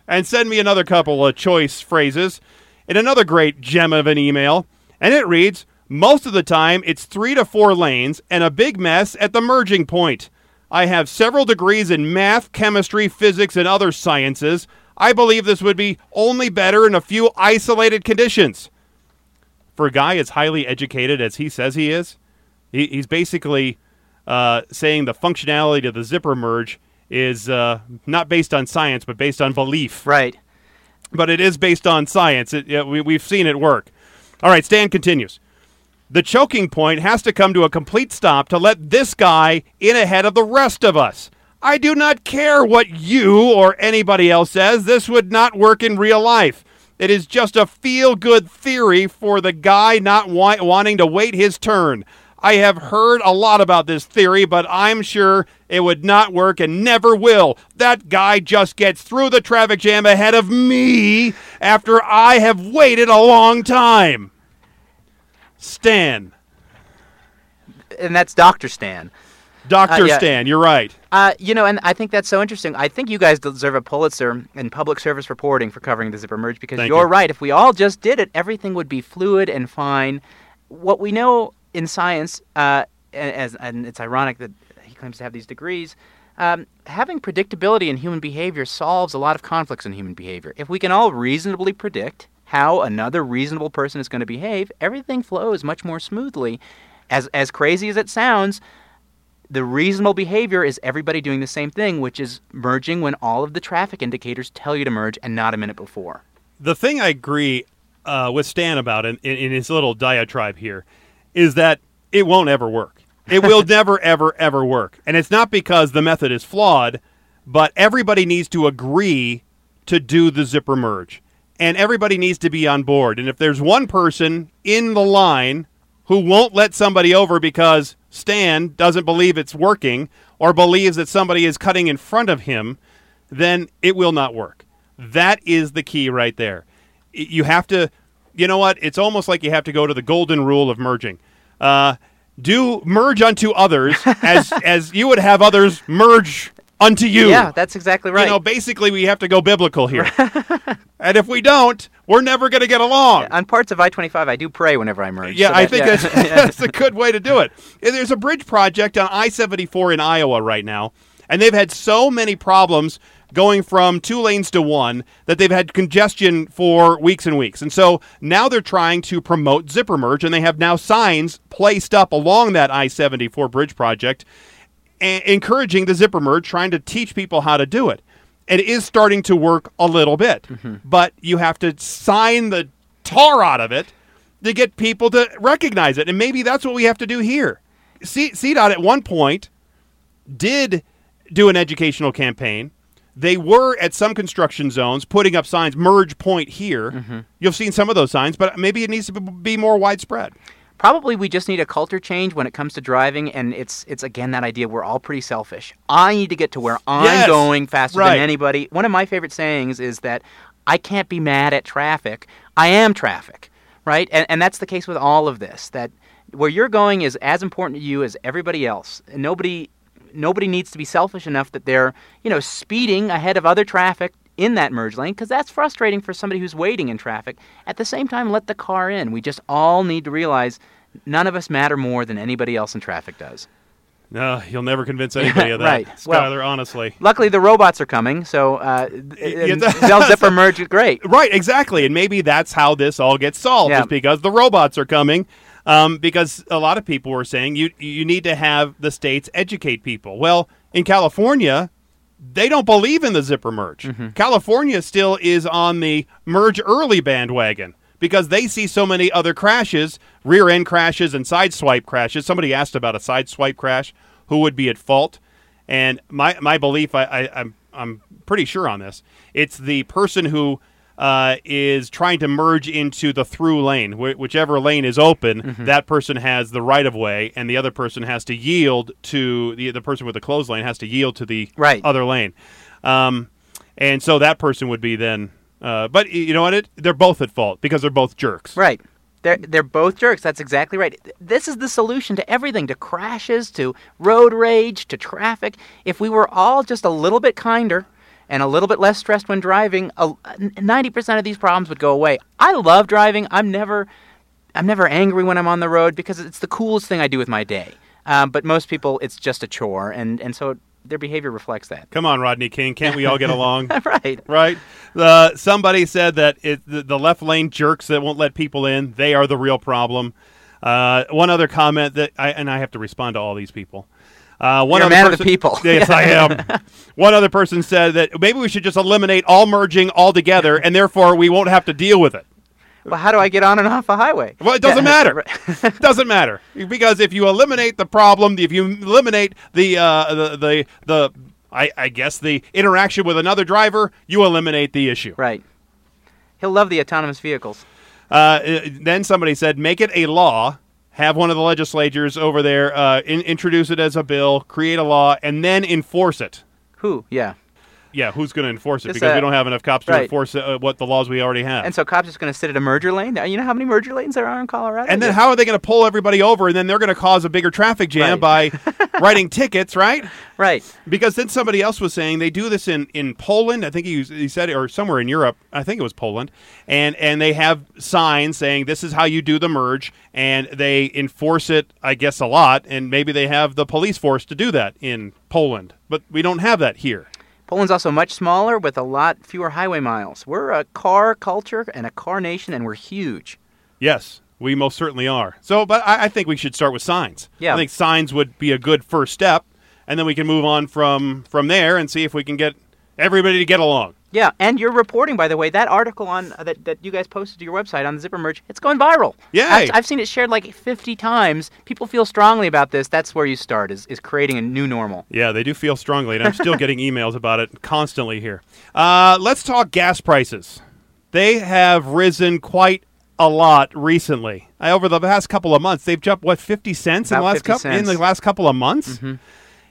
and send me another couple of choice phrases in another great gem of an email. And it reads Most of the time, it's three to four lanes and a big mess at the merging point. I have several degrees in math, chemistry, physics, and other sciences. I believe this would be only better in a few isolated conditions. For a guy as highly educated as he says he is, he, he's basically uh, saying the functionality of the zipper merge is uh, not based on science, but based on belief. Right. But it is based on science. It, yeah, we, we've seen it work. All right, Stan continues. The choking point has to come to a complete stop to let this guy in ahead of the rest of us. I do not care what you or anybody else says. This would not work in real life. It is just a feel good theory for the guy not wa- wanting to wait his turn. I have heard a lot about this theory, but I'm sure it would not work and never will. That guy just gets through the traffic jam ahead of me after I have waited a long time. Stan. And that's Dr. Stan. Dr. Uh, yeah. Stan, you're right. Uh, you know, and I think that's so interesting. I think you guys deserve a Pulitzer in public service reporting for covering the zipper merge because Thank you're you. right. If we all just did it, everything would be fluid and fine. What we know in science, uh, as, and it's ironic that he claims to have these degrees, um, having predictability in human behavior solves a lot of conflicts in human behavior. If we can all reasonably predict how another reasonable person is going to behave, everything flows much more smoothly. As, as crazy as it sounds, the reasonable behavior is everybody doing the same thing, which is merging when all of the traffic indicators tell you to merge and not a minute before. The thing I agree uh, with Stan about in, in, in his little diatribe here is that it won't ever work. It will *laughs* never, ever, ever work. And it's not because the method is flawed, but everybody needs to agree to do the zipper merge. And everybody needs to be on board. And if there's one person in the line who won't let somebody over because Stan doesn't believe it's working or believes that somebody is cutting in front of him, then it will not work. That is the key right there. You have to, you know what? It's almost like you have to go to the golden rule of merging. Uh, do merge unto others *laughs* as as you would have others merge unto you. Yeah, that's exactly right. You know, basically, we have to go biblical here. *laughs* and if we don't, we're never going to get along. On parts of I 25, I do pray whenever I merge. Yeah, so I think yeah. that's, *laughs* that's a good way to do it. There's a bridge project on I 74 in Iowa right now, and they've had so many problems going from two lanes to one that they've had congestion for weeks and weeks. And so now they're trying to promote zipper merge, and they have now signs placed up along that I 74 bridge project a- encouraging the zipper merge, trying to teach people how to do it. It is starting to work a little bit, mm-hmm. but you have to sign the tar out of it to get people to recognize it. And maybe that's what we have to do here. C- CDOT at one point did do an educational campaign. They were at some construction zones putting up signs, merge point here. Mm-hmm. You've seen some of those signs, but maybe it needs to be more widespread. Probably we just need a culture change when it comes to driving, and it's it's again that idea we're all pretty selfish. I need to get to where I'm Yes, going faster right. than anybody. One of my favorite sayings is that I can't be mad at traffic. I am traffic, right? And and that's the case with all of this. That where you're going is as important to you as everybody else. And nobody nobody needs to be selfish enough that they're you know speeding ahead of other traffic in that merge lane because that's frustrating for somebody who's waiting in traffic. At the same time, let the car in. We just all need to realize none of us matter more than anybody else in traffic does. No, you'll never convince anybody of *laughs* that, Right. Skyler. Well- honestly, Luckily, the robots are coming, so uh, Yeah, *laughs* they'll zipper merge is great. right? Exactly, and maybe that's how this all gets solved, Yeah. is because the robots are coming. Um, because a lot of people were saying you you need to have the states educate people. Well, in California, they don't believe in the zipper merge. California still is on the merge early bandwagon because they see so many other crashes, rear end crashes and side swipe crashes. Somebody asked about a side swipe crash, who would be at fault? And my my belief, I, I I'm I'm pretty sure on this. It's the person who uh, is trying to merge into the through lane, Wh- whichever lane is open. That person has the right of way, and the other person has to yield to the the person with the closed lane has to yield to the Right. other lane. Um, and so that person would be then. Uh, but you know what? It, they're both at fault because they're both jerks. Right. They're, they're both jerks. That's exactly right. This is the solution to everything to crashes, to road rage, to traffic. If we were all just a little bit kinder and a little bit less stressed when driving, a- 90% of these problems would go away. I love driving. I'm never I'm never angry when I'm on the road because it's the coolest thing I do with my day. Um, but most people, it's just a chore, and and so their behavior reflects that. Come on, Rodney King. Can't we all get along? *laughs* right. right? Uh, somebody said that it, the, the left lane jerks that won't let people in, they are the real problem. Uh, one other comment that, I, and I have to respond to all these people. Uh, one You're a other man of the people. *laughs* Yes, I am. *laughs* one other person said that maybe we should just eliminate all merging altogether, and therefore we won't have to deal with it. Well, how do I get on and off a highway? Well, it doesn't matter. *laughs* it doesn't matter because if you eliminate the problem, if you eliminate the uh, the the, the I, I guess the interaction with another driver, you eliminate the issue. Right. He'll love the autonomous vehicles. Uh, then somebody said, make it a law. Have one of the legislators over there uh, in, introduce it as a bill, create a law, and then enforce it. Who? Yeah. Yeah, who's going to enforce it? This, because uh, we don't have enough cops to right. enforce uh, what the laws we already have. And so cops just going to sit at a merger lane. You know how many merger lanes there are in Colorado? And then Yeah. how are they going to pull everybody over? And then they're going to cause a bigger traffic jam by *laughs* writing tickets, right? Right. Because then somebody else was saying they do this in, in Poland. I think he, he said, or somewhere in Europe. I think it was Poland, and and they have signs saying this is how you do the merge, and they enforce it. I guess a lot, and maybe they have the police force to do that in Poland, but we don't have that here. Poland's also much smaller with a lot fewer highway miles. We're a car culture and a car nation, and we're huge. Yes, we most certainly are. So, but I, I think we should start with signs. Yeah. I think signs would be a good first step, and then we can move on from from there and see if we can get everybody to get along. Yeah, and you're reporting, by the way, that article on uh, that, that you guys posted to your website on the Zipper merge, it's going viral. Yeah, I've, I've seen it shared like 50 times. People feel strongly about this. That's where you start, is, is creating a new normal. Yeah, they do feel strongly, and I'm still getting *laughs* emails about it constantly here. Uh, let's talk gas prices. They have risen quite a lot recently. Uh, over the past couple of months, they've jumped what 50 cents in the last couple in the last couple of months.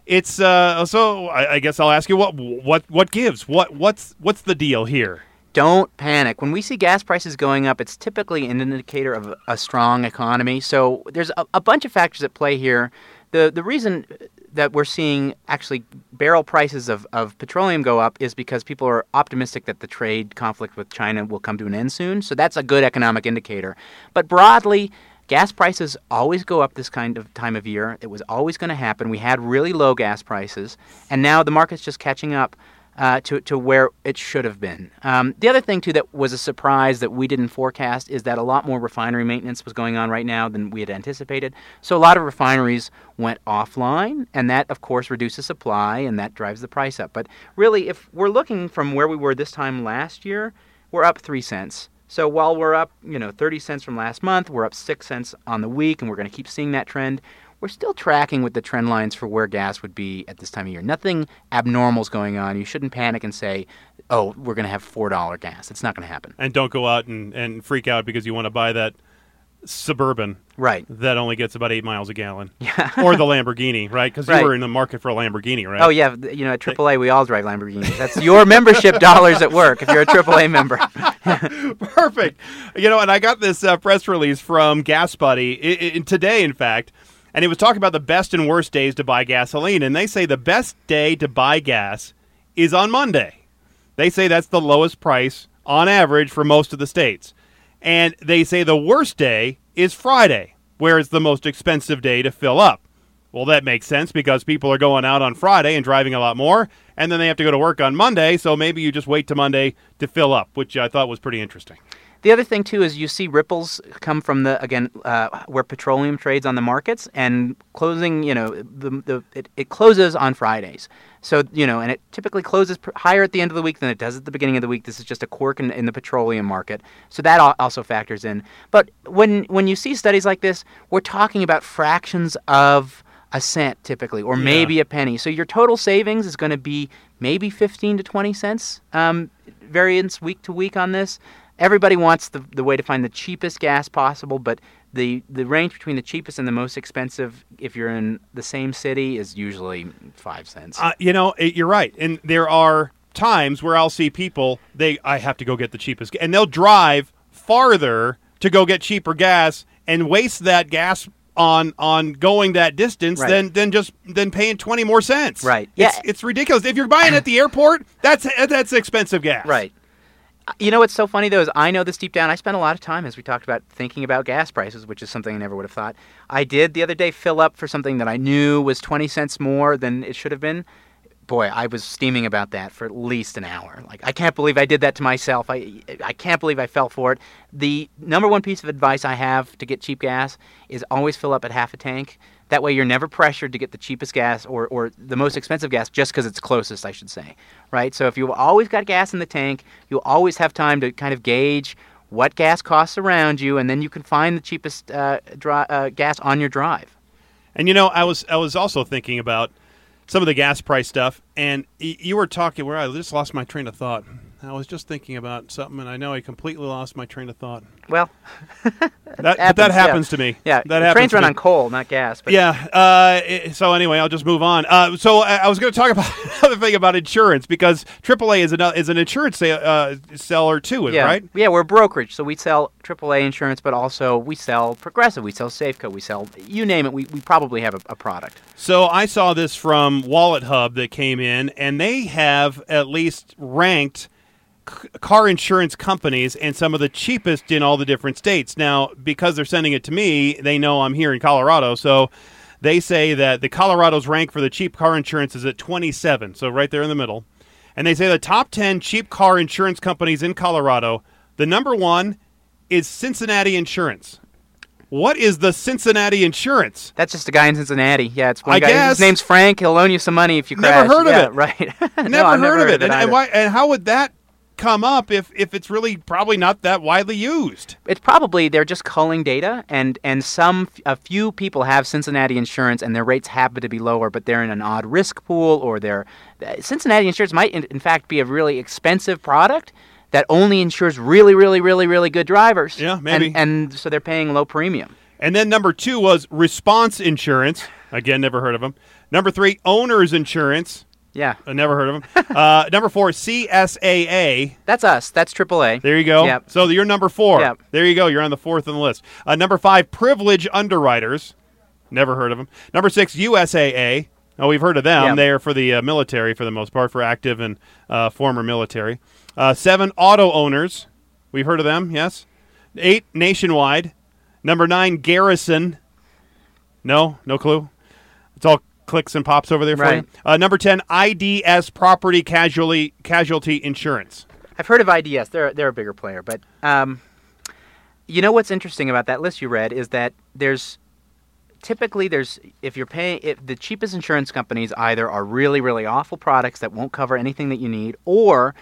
It's uh, so I, I guess I'll ask you what what what gives what what's what's the deal here? Don't panic. When we see gas prices going up, it's typically an indicator of a strong economy. So there's a, a bunch of factors at play here. The the reason that we're seeing actually barrel prices of, of petroleum go up is because people are optimistic that the trade conflict with China will come to an end soon. So that's a good economic indicator. But broadly, gas prices always go up this kind of time of year. It was always going to happen. We had really low gas prices, and now the market's just catching up uh, to, to where it should have been. Um, the other thing, too, that was a surprise that we didn't forecast is that a lot more refinery maintenance was going on right now than we had anticipated. So a lot of refineries went offline, and that, of course, reduces supply, and that drives the price up. But really, if we're looking from where we were this time last year, we're up three cents. So while we're up, you know, 30 cents from last month, we're up 6 cents on the week and we're going to keep seeing that trend. We're still tracking with the trend lines for where gas would be at this time of year. Nothing abnormal is going on. You shouldn't panic and say, "Oh, we're going to have $4 gas." It's not going to happen. And don't go out and, and freak out because you want to buy that suburban Right. that only gets about eight miles a gallon, *laughs* Yeah. or the Lamborghini, right? Because Right. you were in the market for a Lamborghini, right? Oh yeah, you know, at AAA we all drive Lamborghinis. That's your membership dollars at work if you're a AAA member. *laughs* Perfect. You know, and I got this uh, press release from Gas Buddy today, in fact, and it was talking about the best and worst days to buy gasoline. And they say the best day to buy gas is on Monday. They say that's the lowest price on average for most of the states. And they say the worst day is Friday, where it's the most expensive day to fill up. Well, that makes sense because people are going out on Friday and driving a lot more, and then they have to go to work on Monday, so maybe you just wait to Monday to fill up, which I thought was pretty interesting. The other thing too is you see ripples come from the again uh, where petroleum trades on the markets and closing. You know, the, the it, it closes on Fridays, so you know, and it typically closes higher at the end of the week than it does at the beginning of the week. This is just a quirk in, in the petroleum market, so that also factors in. But when when you see studies like this, we're talking about fractions of a cent typically, or maybe a penny. So your total savings is going to be maybe 15 to 20 cents um, variance week to week on this. Everybody wants the, the way to find the cheapest gas possible, but the, the range between the cheapest and the most expensive, if you're in the same city, is usually five cents. Uh, you know, it, you're right, and there are times where I'll see people they I have to go get the cheapest, and they'll drive farther to go get cheaper gas and waste that gas on on going that distance Right. than than just than paying twenty more cents. Right. It's, Yeah. it's ridiculous. If you're buying at the airport, that's that's expensive gas. Right. You know what's so funny though is I know this deep down. I spent a lot of time, as we talked about, thinking about gas prices, which is something I never would have thought. I did the other day fill up for something that I knew was twenty cents more than it should have been. Boy, I was steaming about that for at least an hour. Like I can't believe I did that to myself. I I can't believe I fell for it. The number one piece of advice I have to get cheap gas is always fill up at half a tank. That way, you're never pressured to get the cheapest gas or, or the most expensive gas just because it's closest, I should say. Right? So, if you've always got gas in the tank, you'll always have time to kind of gauge what gas costs around you, and then you can find the cheapest uh, dri- uh, gas on your drive. And you know, I was I was also thinking about some of the gas price stuff, and you were talking where I just lost my train of thought. I was just thinking about something, and I know I completely lost my train of thought. Well, *laughs* That, *laughs* but that happens, yeah. to me. yeah, that happens trains run on coal, not gas. But Yeah. Uh, i- so anyway, I'll just move on. Uh, so I, I was going to talk *laughs* about another thing about insurance because AAA is an is an insurance sa- uh, seller too, yeah, right? yeah, we're a brokerage, so we sell AAA insurance, but also we sell Progressive, we sell Safeco, we sell you name it. We, we probably have a, a product. So I saw this from Wallet Hub that came in, and they have at least ranked c- car insurance companies and some of the cheapest in all the different states. Now, because they're sending it to me, they know I'm here in Colorado, so they say that the Colorado's rank for the cheap car insurance is at 27, so right there in the middle. And they say the top 10 cheap car insurance companies in Colorado, the number one is Cincinnati Insurance. What is the Cincinnati Insurance? That's just a guy in Cincinnati. Yeah, it's one I guy. guess. His name's Frank. He'll loan you some money if you Never crash. heard of Yeah, it. Right. *laughs* No, never, I've heard of it. and, and why? And how would that come up if if it's really probably not that widely used? It's probably they're just culling data, and and some a few people have Cincinnati insurance, and their rates happen to be lower, but they're in an odd risk pool, or they're Cincinnati insurance might in, in fact be a really expensive product that only insures really, really, really, really good drivers. Yeah, maybe. And, and so they're paying low premium. And then number two was Response Insurance. Again, never heard of them. Number three, Owners Insurance. Yeah, I never heard of them. *laughs* uh, number four, CSAA. that's us. That's AAA. There you go. Yep. So you're number four. Yep. There you go. You're on the fourth on the list. Uh, number five, Privilege Underwriters. Never heard of them. Number six, USAA. Oh, we've heard of them. Yep. They are for the uh, military for the most part, for active and uh, former military. Uh, seven, Auto Owners. We've heard of them. Yes. Eight, Nationwide. Number nine, Garrison. No, no clue. It's all clicks and pops over there for Right. you. Uh, number ten, IDS Property Casualty Casualty Insurance. I've heard of IDS. They're they're a bigger player, but um, you know what's interesting about that list you read is that there's typically there's if you're paying if the cheapest insurance companies either are really really awful products that won't cover anything that you need, or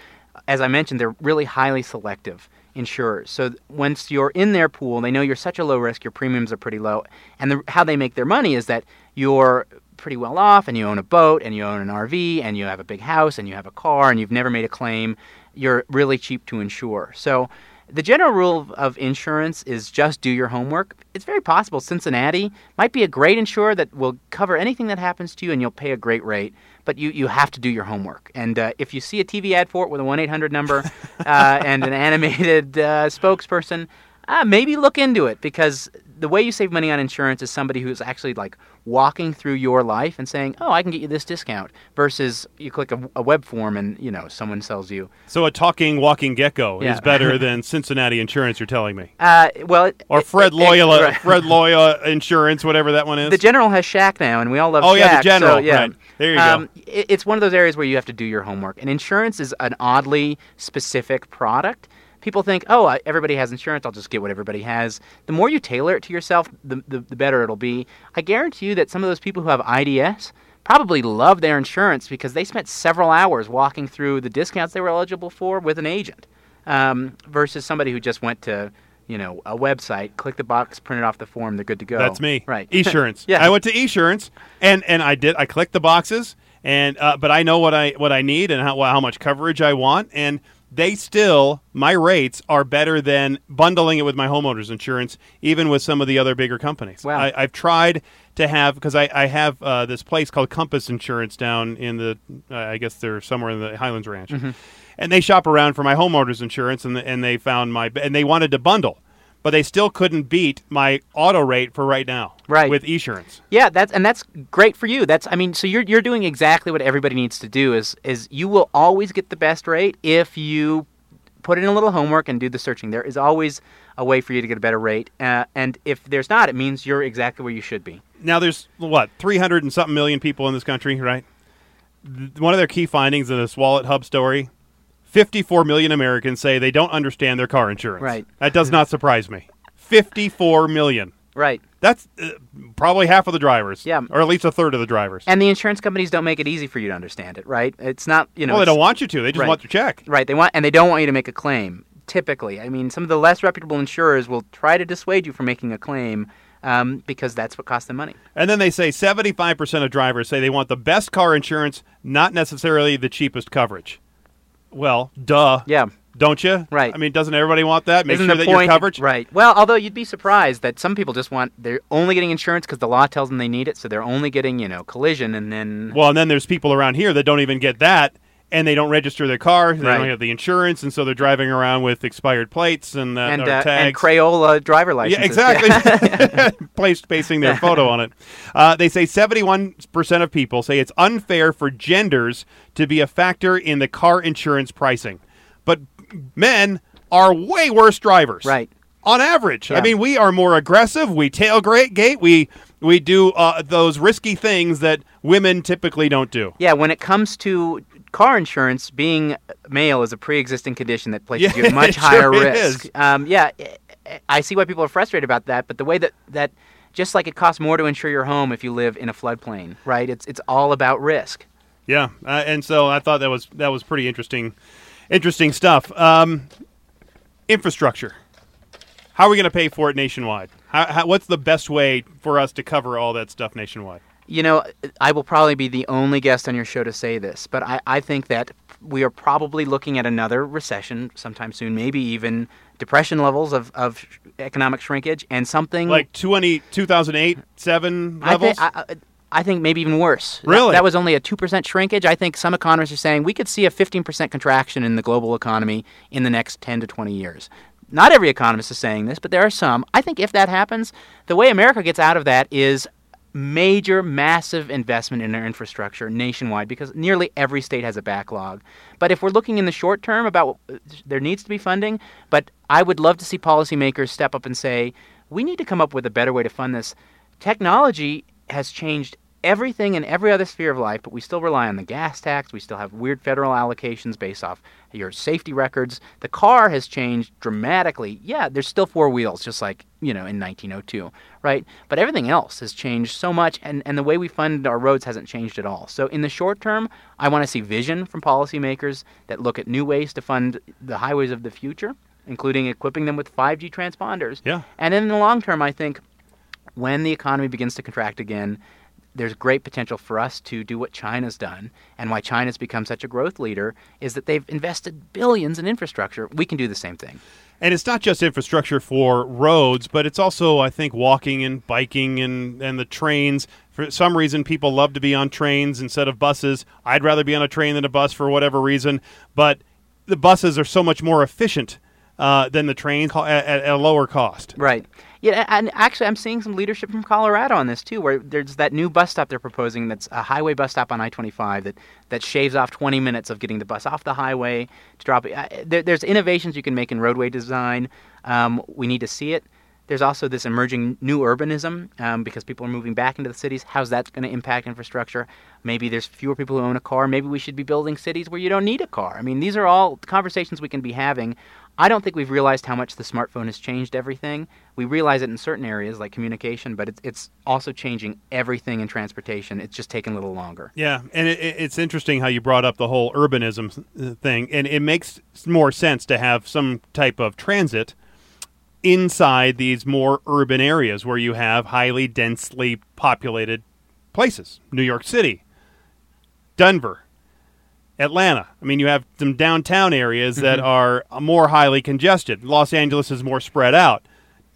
as I mentioned, they're really highly selective insurers. So once you're in their pool, they know you're such a low risk, your premiums are pretty low, and the, how they make their money is that you're pretty well off and you own a boat and you own an RV and you have a big house and you have a car and you've never made a claim, you're really cheap to insure. So the general rule of- insurance is just do your homework. It's very possible Cincinnati might be a great insurer that will cover anything that happens to you and you'll pay a great rate, but you, you have to do your homework. And uh, if you see a TV ad for it with a 1 800 number *laughs* uh, and an animated uh, spokesperson, uh, maybe look into it because the way you save money on insurance is somebody who's actually like walking through your life and saying, "Oh, I can get you this discount," versus you click a, a web form and you know someone sells you. So a talking walking gecko is better *laughs* than Cincinnati Insurance. You're telling me, Uh, well, it- or it- Fred it- Loyola, right. *laughs* Fred Loyola Insurance, whatever that one is. The General has Shaq now, and we all love Oh, yeah, the General, So, yeah. right. There you go. um, it- it's one of those areas where you have to do your homework. And insurance is an oddly specific product. People think, oh, I- everybody has insurance. I'll just get what everybody has. The more you tailor it to yourself, the, the, the better it'll be. I guarantee you that some of those people who have IDS probably love their insurance because they spent several hours walking through the discounts they were eligible for with an agent um, versus somebody who just went to you know a website, click the box, printed off the form, they're good to go. That's me. Right. *laughs* Esurance. Yeah. I went to Esurance and and I did. I clicked the boxes and uh, but I know what I what I need and how how much coverage I want and they still my rates are better than bundling it with my homeowners insurance even with some of the other bigger companies. Wow. I, I've tried to have because I, I have uh, this place called Compass Insurance down in the uh, I guess they're somewhere in the Highlands Ranch. Mm-hmm. And they shop around for my homeowners insurance and and they found my and they wanted to bundle. But they still couldn't beat my auto rate for right now Right. with Esurance. Yeah, that's and that's great for you. That's I mean, so you're you're doing exactly what everybody needs to do is is you will always get the best rate if you put in a little homework and do the searching. There is always a way for you to get a better rate, uh, and if there's not, it means you're exactly where you should be. Now, there's what 300 and something million people in this country, right? One of their key findings in this Wallet Hub story 54 million Americans say they don't understand their car insurance. Right. That does not surprise me. 54 million. Right. That's uh, probably half of the drivers. Yeah. Or at least a third of the drivers. And the insurance companies don't make it easy for you to understand it, right? It's not, you know. well, they don't want you to. They just Right. want your check. Right. They want, and they don't want you to make a claim. Typically, I mean, some of the less reputable insurers will try to dissuade you from making a claim um, because that's what costs them money. And then they say 75% of drivers say they want the best car insurance, not necessarily the cheapest coverage. Well, duh. Yeah. Don't you? Right. I mean, doesn't everybody want that? Make Isn't sure the that point your coverage. right? Well, although you'd be surprised that some people just want they're only getting insurance because the law tells them they need it, so they're only getting you know collision, and then Well, and then there's people around here that don't even get that, and they don't register their car. They Right. don't have the insurance, and so they're driving around with expired plates and uh, and uh, and. Crayola driver licenses. yeah, *laughs* *laughs* exactly. Placed pasting their photo on it. Uh, they say 71% of people say it's unfair for genders to be a factor in the car insurance pricing. But men are way worse drivers. Right. On average. I mean, we are more aggressive. We tailgate gate. We we do uh, those risky things that women typically don't do. Yeah, when it comes to car insurance, being male is a pre-existing condition that places Yeah, you at *laughs* much higher sure risk. is. Um, yeah, I- I see why people are frustrated about that, but the way that that just like it costs more to insure your home if you live in a floodplain, right? It's it's all about risk. Yeah, uh, and so I thought that was that was pretty interesting, interesting stuff. Um, infrastructure. How are we going to pay for it nationwide? How, how, what's the best way for us to cover all that stuff nationwide? You know, I will probably be the only guest on your show to say this, but I, I think that we are probably looking at another recession sometime soon, maybe even depression levels of, of economic shrinkage and something Like 20, 2008, seven I levels. think I, I- I think maybe even worse. That- Really? that, was only a two percent shrinkage. I think some economists are saying we could see a fifteen percent contraction in the global economy in the next ten to twenty years. Not every economist is saying this, but there are some. I think if that happens, the way America gets out of that is major, massive investment in our infrastructure nationwide because nearly every state has a backlog. But if we're looking in the short term about there needs to be funding, but I would love to see policymakers step up and say, we need to come up with a better way to fund this. Technology has changed everything in every other sphere of life, but we still rely on the gas tax. We still have weird federal allocations based off your safety records. The car has changed dramatically. Yeah, there's still four wheels, just like, you know, in 1902, right? But everything else has changed so much, and, and the way we fund our roads hasn't changed at all. So in the short term, I want to see vision from policymakers that look at new ways to fund the highways of the future, including equipping them with 5G transponders. Yeah. And in the long term, I think when the economy begins to contract again, there's great potential for us to do what China's done. And why China's become such a growth leader is that they've invested billions in infrastructure. We can do the same thing. And it's not just infrastructure for roads, but it's also, I think, walking and biking and, and the trains. For some reason, people love to be on trains instead of buses. I'd rather be on a train than a bus for whatever reason. But the buses are so much more efficient uh, than the trains at, at a lower cost. Right. Yeah, and actually, I'm seeing some leadership from Colorado on this too, where there's that new bus stop they're proposing that's a highway bus stop on I-25 that, that shaves off 20 minutes of getting the bus off the highway to drop it. There, there's innovations you can make in roadway design. Um, we need to see it. There's also this emerging new urbanism um, because people are moving back into the cities. How's that going to impact infrastructure? Maybe there's fewer people who own a car. Maybe we should be building cities where you don't need a car. I mean, these are all conversations we can be having. I don't think we've realized how much the smartphone has changed everything. We realize it in certain areas like communication, but it's, it's also changing everything in transportation. It's just taking a little longer. Yeah, and it, it- it's interesting how you brought up the whole urbanism uh, thing, and it makes more sense to have some type of transit inside these more urban areas where you have highly densely populated places. New York City, Denver, Atlanta. I mean, you have some downtown areas that are more highly congested. Los Angeles is more spread out.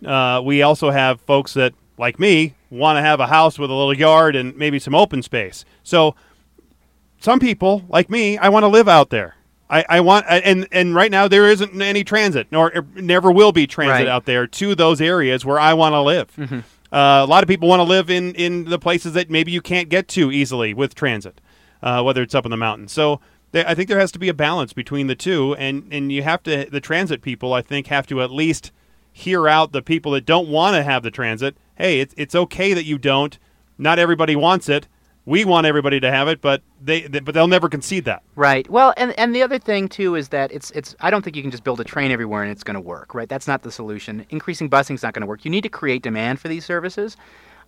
Uh, we also have folks that, like me, want to have a house with a little yard and maybe some open space. So, some people, like me, I want to live out there. I, I want, and and right now there isn't any transit, nor er, never will be transit Right. out there to those areas where I want to live. Uh, a lot of people want to live in in the places that maybe you can't get to easily with transit, uh, whether it's up in the mountains. So They, I think there has to be a balance between the two, and and you have to the transit people. I think have to at least hear out the people that don't want to have the transit. Hey, it's it's okay that you don't. Not everybody wants it. We want everybody to have it, but they, they but they'll never concede that. Right. Well, and and the other thing too is that it's it's I don't think you can just build a train everywhere and it's going to work. Right. That's not the solution. Increasing busing is not going to work. You need to create demand for these services.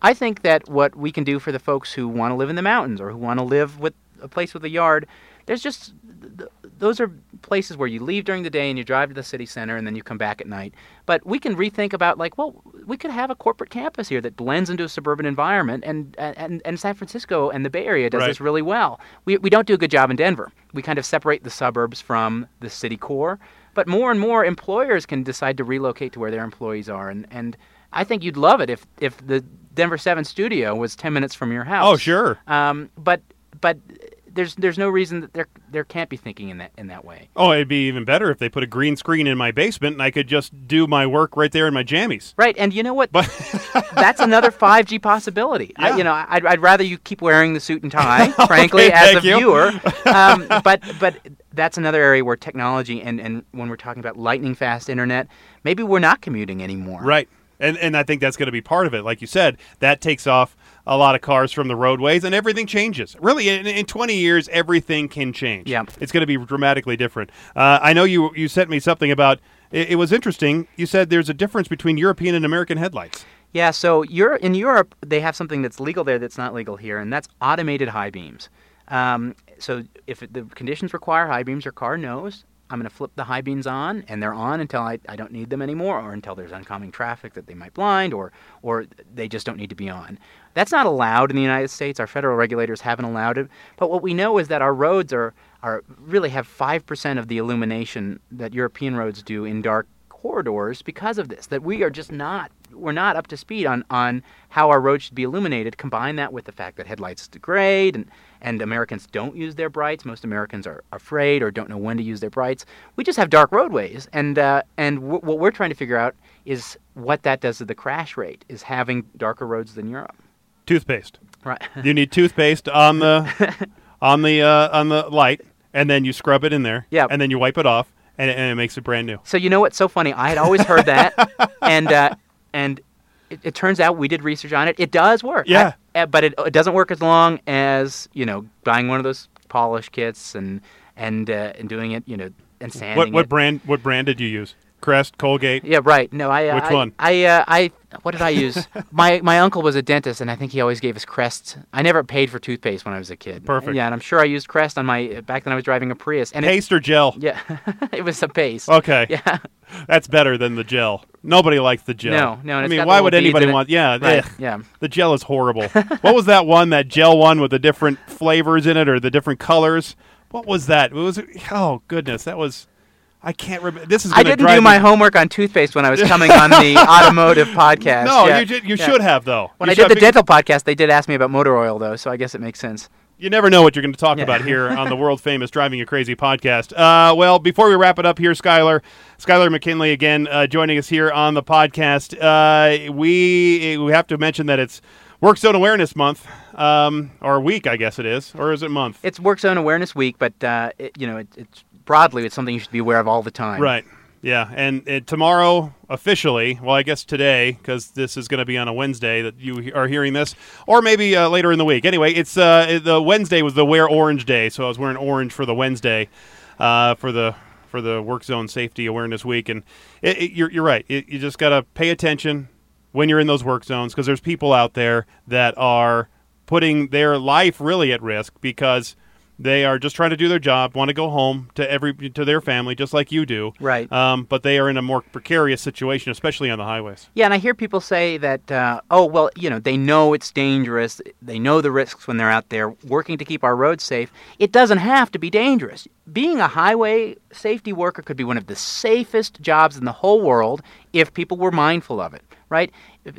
I think that what we can do for the folks who want to live in the mountains or who want to live with a place with a yard, there's just those are places where you leave during the day and you drive to the city center and then you come back at night. But we can rethink about like, well, we could have a corporate campus here that blends into a suburban environment, and and, and San Francisco and the Bay Area does Right. this really well. We we don't do a good job in Denver. We kind of separate the suburbs from the city core. But more and more employers can decide to relocate to where their employees are, and and I think you'd love it if if the Denver Seven studio was ten minutes from your house. Oh, sure. Um, but but there's there's no reason that there there can't be thinking in that in that way. Oh, it'd be even better if they put a green screen in my basement and I could just do my work right there in my jammies. Right, and you know what? But *laughs* That's another 5G possibility. I, you know, I'd, I'd rather you keep wearing the suit and *laughs* tie, frankly, Okay, as a viewer. *laughs* Um, but but that's another area where technology and, and when we're talking about lightning fast internet, maybe we're not commuting anymore. Right. And and I think that's going to be part of it. Like you said, that takes off a lot of cars from the roadways and everything changes. Really, in, in 20 years, everything can change. Yeah. It's going to be dramatically different. Uh, I know you you sent me something about. It, it was interesting. You said there's a difference between European and American headlights. Yeah, so you're, in Europe, they have something that's legal there that's not legal here, and that's automated high beams. Um, so if the conditions require high beams, your car knows I'm going to flip the high beams on, and they're on until I, I don't need them anymore, or until there's oncoming traffic that they might blind, or or they just don't need to be on. That's not allowed in the United States. Our federal regulators haven't allowed it. But what we know is that our roads are are really have five percent of the illumination that European roads do in dark corridors because of this that we are just not we're not up to speed on on how our roads should be illuminated. Combine that with the fact that headlights degrade and and Americans don't use their brights. Most Americans are afraid or don't know when to use their brights. We just have dark roadways. And uh, and w- what we're trying to figure out is what that does to the crash rate is having darker roads than Europe Toothpaste. right You need toothpaste on the *laughs* on the uh, on the light, and then you scrub it in there. Yeah. And then you wipe it off, and it, and it makes it brand new. So you know what's so funny? I had always heard that, *laughs* and uh, and it, it turns out we did research on it. It does work. Yeah. I- uh, but it, it doesn't work as long as you know buying one of those polish kits and and uh, and doing it. You know, and sanding What what it. brand what brand did you use? Crest, Colgate. Yeah, right. No, I. Which I, one? I. Uh, I. What did I use? *laughs* my my uncle was a dentist, and I think he always gave us Crest. I never paid for toothpaste when I was a kid. Perfect. Yeah, and I'm sure I used Crest on my back then I was driving a Prius. And it, Paste or gel? *laughs* yeah, *laughs* it was a paste. Okay. Yeah. That's better than the gel. Nobody likes the gel. No, no, I mean, why would anybody want? Yeah, Right. Yeah. The gel is horrible. what was that one? That gel one with the different flavors in it or the different colors? What was that? It was oh goodness, that was. I can't remember. This is. I didn't do my me- homework on toothpaste when I was coming on the *laughs* automotive podcast. No, Yeah. you should, you Yeah. should have though. When You I did the be- dental podcast, they did ask me about motor oil, though, so I guess it makes sense. You never know what you're going to talk Yeah. about here on the *laughs* world famous Driving You Crazy podcast. Uh, well, before we wrap it up here, Skyler, Skyler McKinley again uh, joining us here on the podcast. Uh, we we have to mention that it's Work Zone Awareness Month, um, or week, I guess it is, or is it month? It's Work Zone Awareness Week, but uh, it, you know, it, it's broadly it's something you should be aware of all the time. Right. Yeah, and uh, tomorrow officially, well, I guess today because this is going to be on a Wednesday that you are hearing this, or maybe uh, later in the week. Anyway, it's uh, the Wednesday was the Wear Orange Day, so I was wearing orange for the Wednesday, uh, for the for the Work Zone Safety Awareness Week, and it, it, you're you're right. It, you just got to pay attention when you're in those work zones because there's people out there that are putting their life really at risk because they are just trying to do their job, want to go home to every to their family just like you do. Right. Um, but they are in a more precarious situation, especially on the highways. Yeah, and I hear people say that, uh, oh, well, you know, they know it's dangerous. They know the risks when they're out there working to keep our roads safe. It doesn't have to be dangerous. Being a highway safety worker could be one of the safest jobs in the whole world if people were mindful of it, right?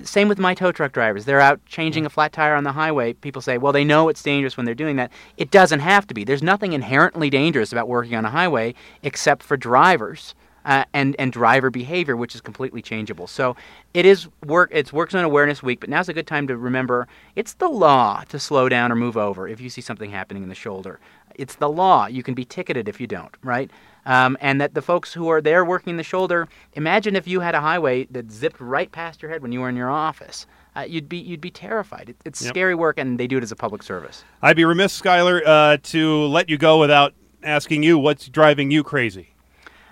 Same with my tow truck drivers. They're out changing a flat tire on the highway. People say, well, they know it's dangerous when they're doing that. It doesn't have to be. There's nothing inherently dangerous about working on a highway except for drivers uh, and and driver behavior, which is completely changeable. So it is work. It's Work Zone Awareness Week, but now's a good time to remember it's the law to slow down or move over if you see something happening in the shoulder. It's the law. You can be ticketed if you don't, right? Um, and that the folks who are there working the shoulder, imagine if you had a highway that zipped right past your head when you were in your office. Uh, you'd be you'd be terrified. It, it's Yep. scary work, and they do it as a public service. I'd be remiss, Skyler, uh, to let you go without asking you what's driving you crazy.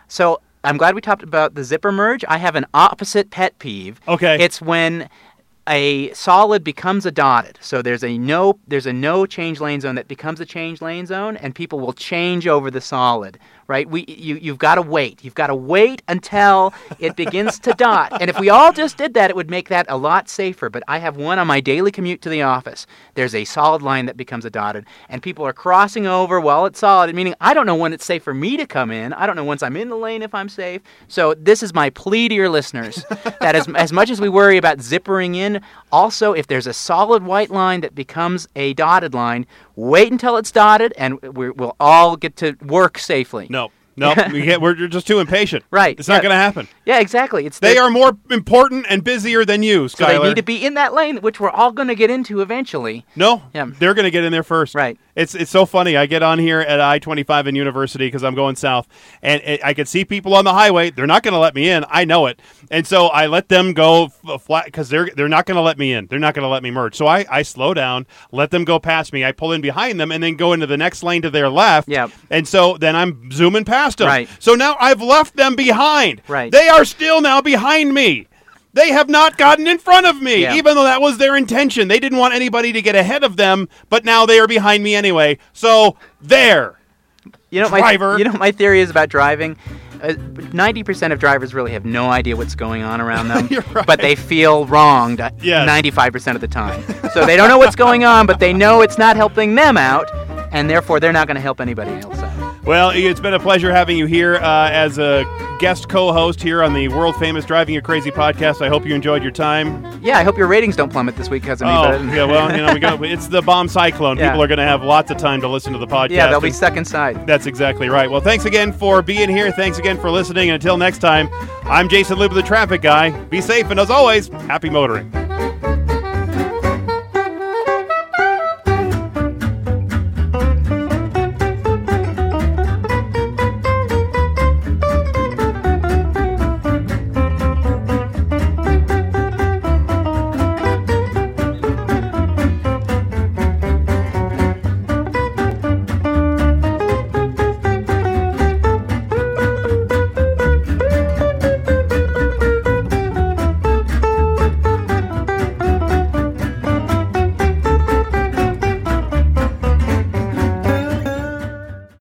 So I'm glad we talked about the zipper merge. I have an opposite pet peeve. Okay. It's when a solid becomes a dotted. So there's a no there's a no change lane zone that becomes a change lane zone and people will change over the solid. Right? We you you've got to wait. You've got to wait until it begins to dot. And if we all just did that it would make that a lot safer. But I have one on my daily commute to the office. There's a solid line that becomes a dotted and people are crossing over while it's solid, meaning I don't know when it's safe for me to come in. I don't know once I'm in the lane if I'm safe. So this is my plea to your listeners that as, as much as we worry about zippering in, also if there's a solid white line that becomes a dotted line, wait until it's dotted and we we'll all get to work safely. No, no, *laughs* we get, we're just too impatient. Right, It's not yeah. going to happen. Yeah, exactly. It's They the- are more important and busier than you, so they need to be in that lane, which we're all going to get into eventually. No, Yeah. they're going to get in there first. Right. It's it's so funny. I get on here at I twenty five in University because I'm going south, and it, I can see people on the highway. They're not going to let me in. I know it, and so I let them go f- flat because they're they're not going to let me in. They're not going to let me merge. So I I slow down, let them go past me. I pull in behind them, and then go into the next lane to their left. Yep. And so then I'm zooming past them. Right. So now I've left them behind. Right. They are still now behind me. They have not gotten in front of me, Yeah. even though that was their intention. They didn't want anybody to get ahead of them, but now they are behind me anyway. So there. You know, Driver. my you know my theory is about driving. Uh, Ninety percent of drivers really have no idea what's going on around them, *laughs* right. but they feel wronged Yes. ninety-five percent of the time. So they don't know what's going on, but they know it's not helping them out, and therefore they're not going to help anybody else out. Well, it's been a pleasure having you here uh, as a guest co-host here on the world famous Driving You Crazy podcast. I hope you enjoyed your time. Yeah, I hope your ratings don't plummet this week because of me. Oh, but- yeah. Well, you know, we got it's the bomb cyclone. Yeah. People are going to have lots of time to listen to the podcast. yeah, they'll be stuck inside. That's exactly right. Well, thanks again for being here. Thanks again for listening. And until next time, I'm Jayson Luber, the traffic guy. Be safe, and as always, happy motoring.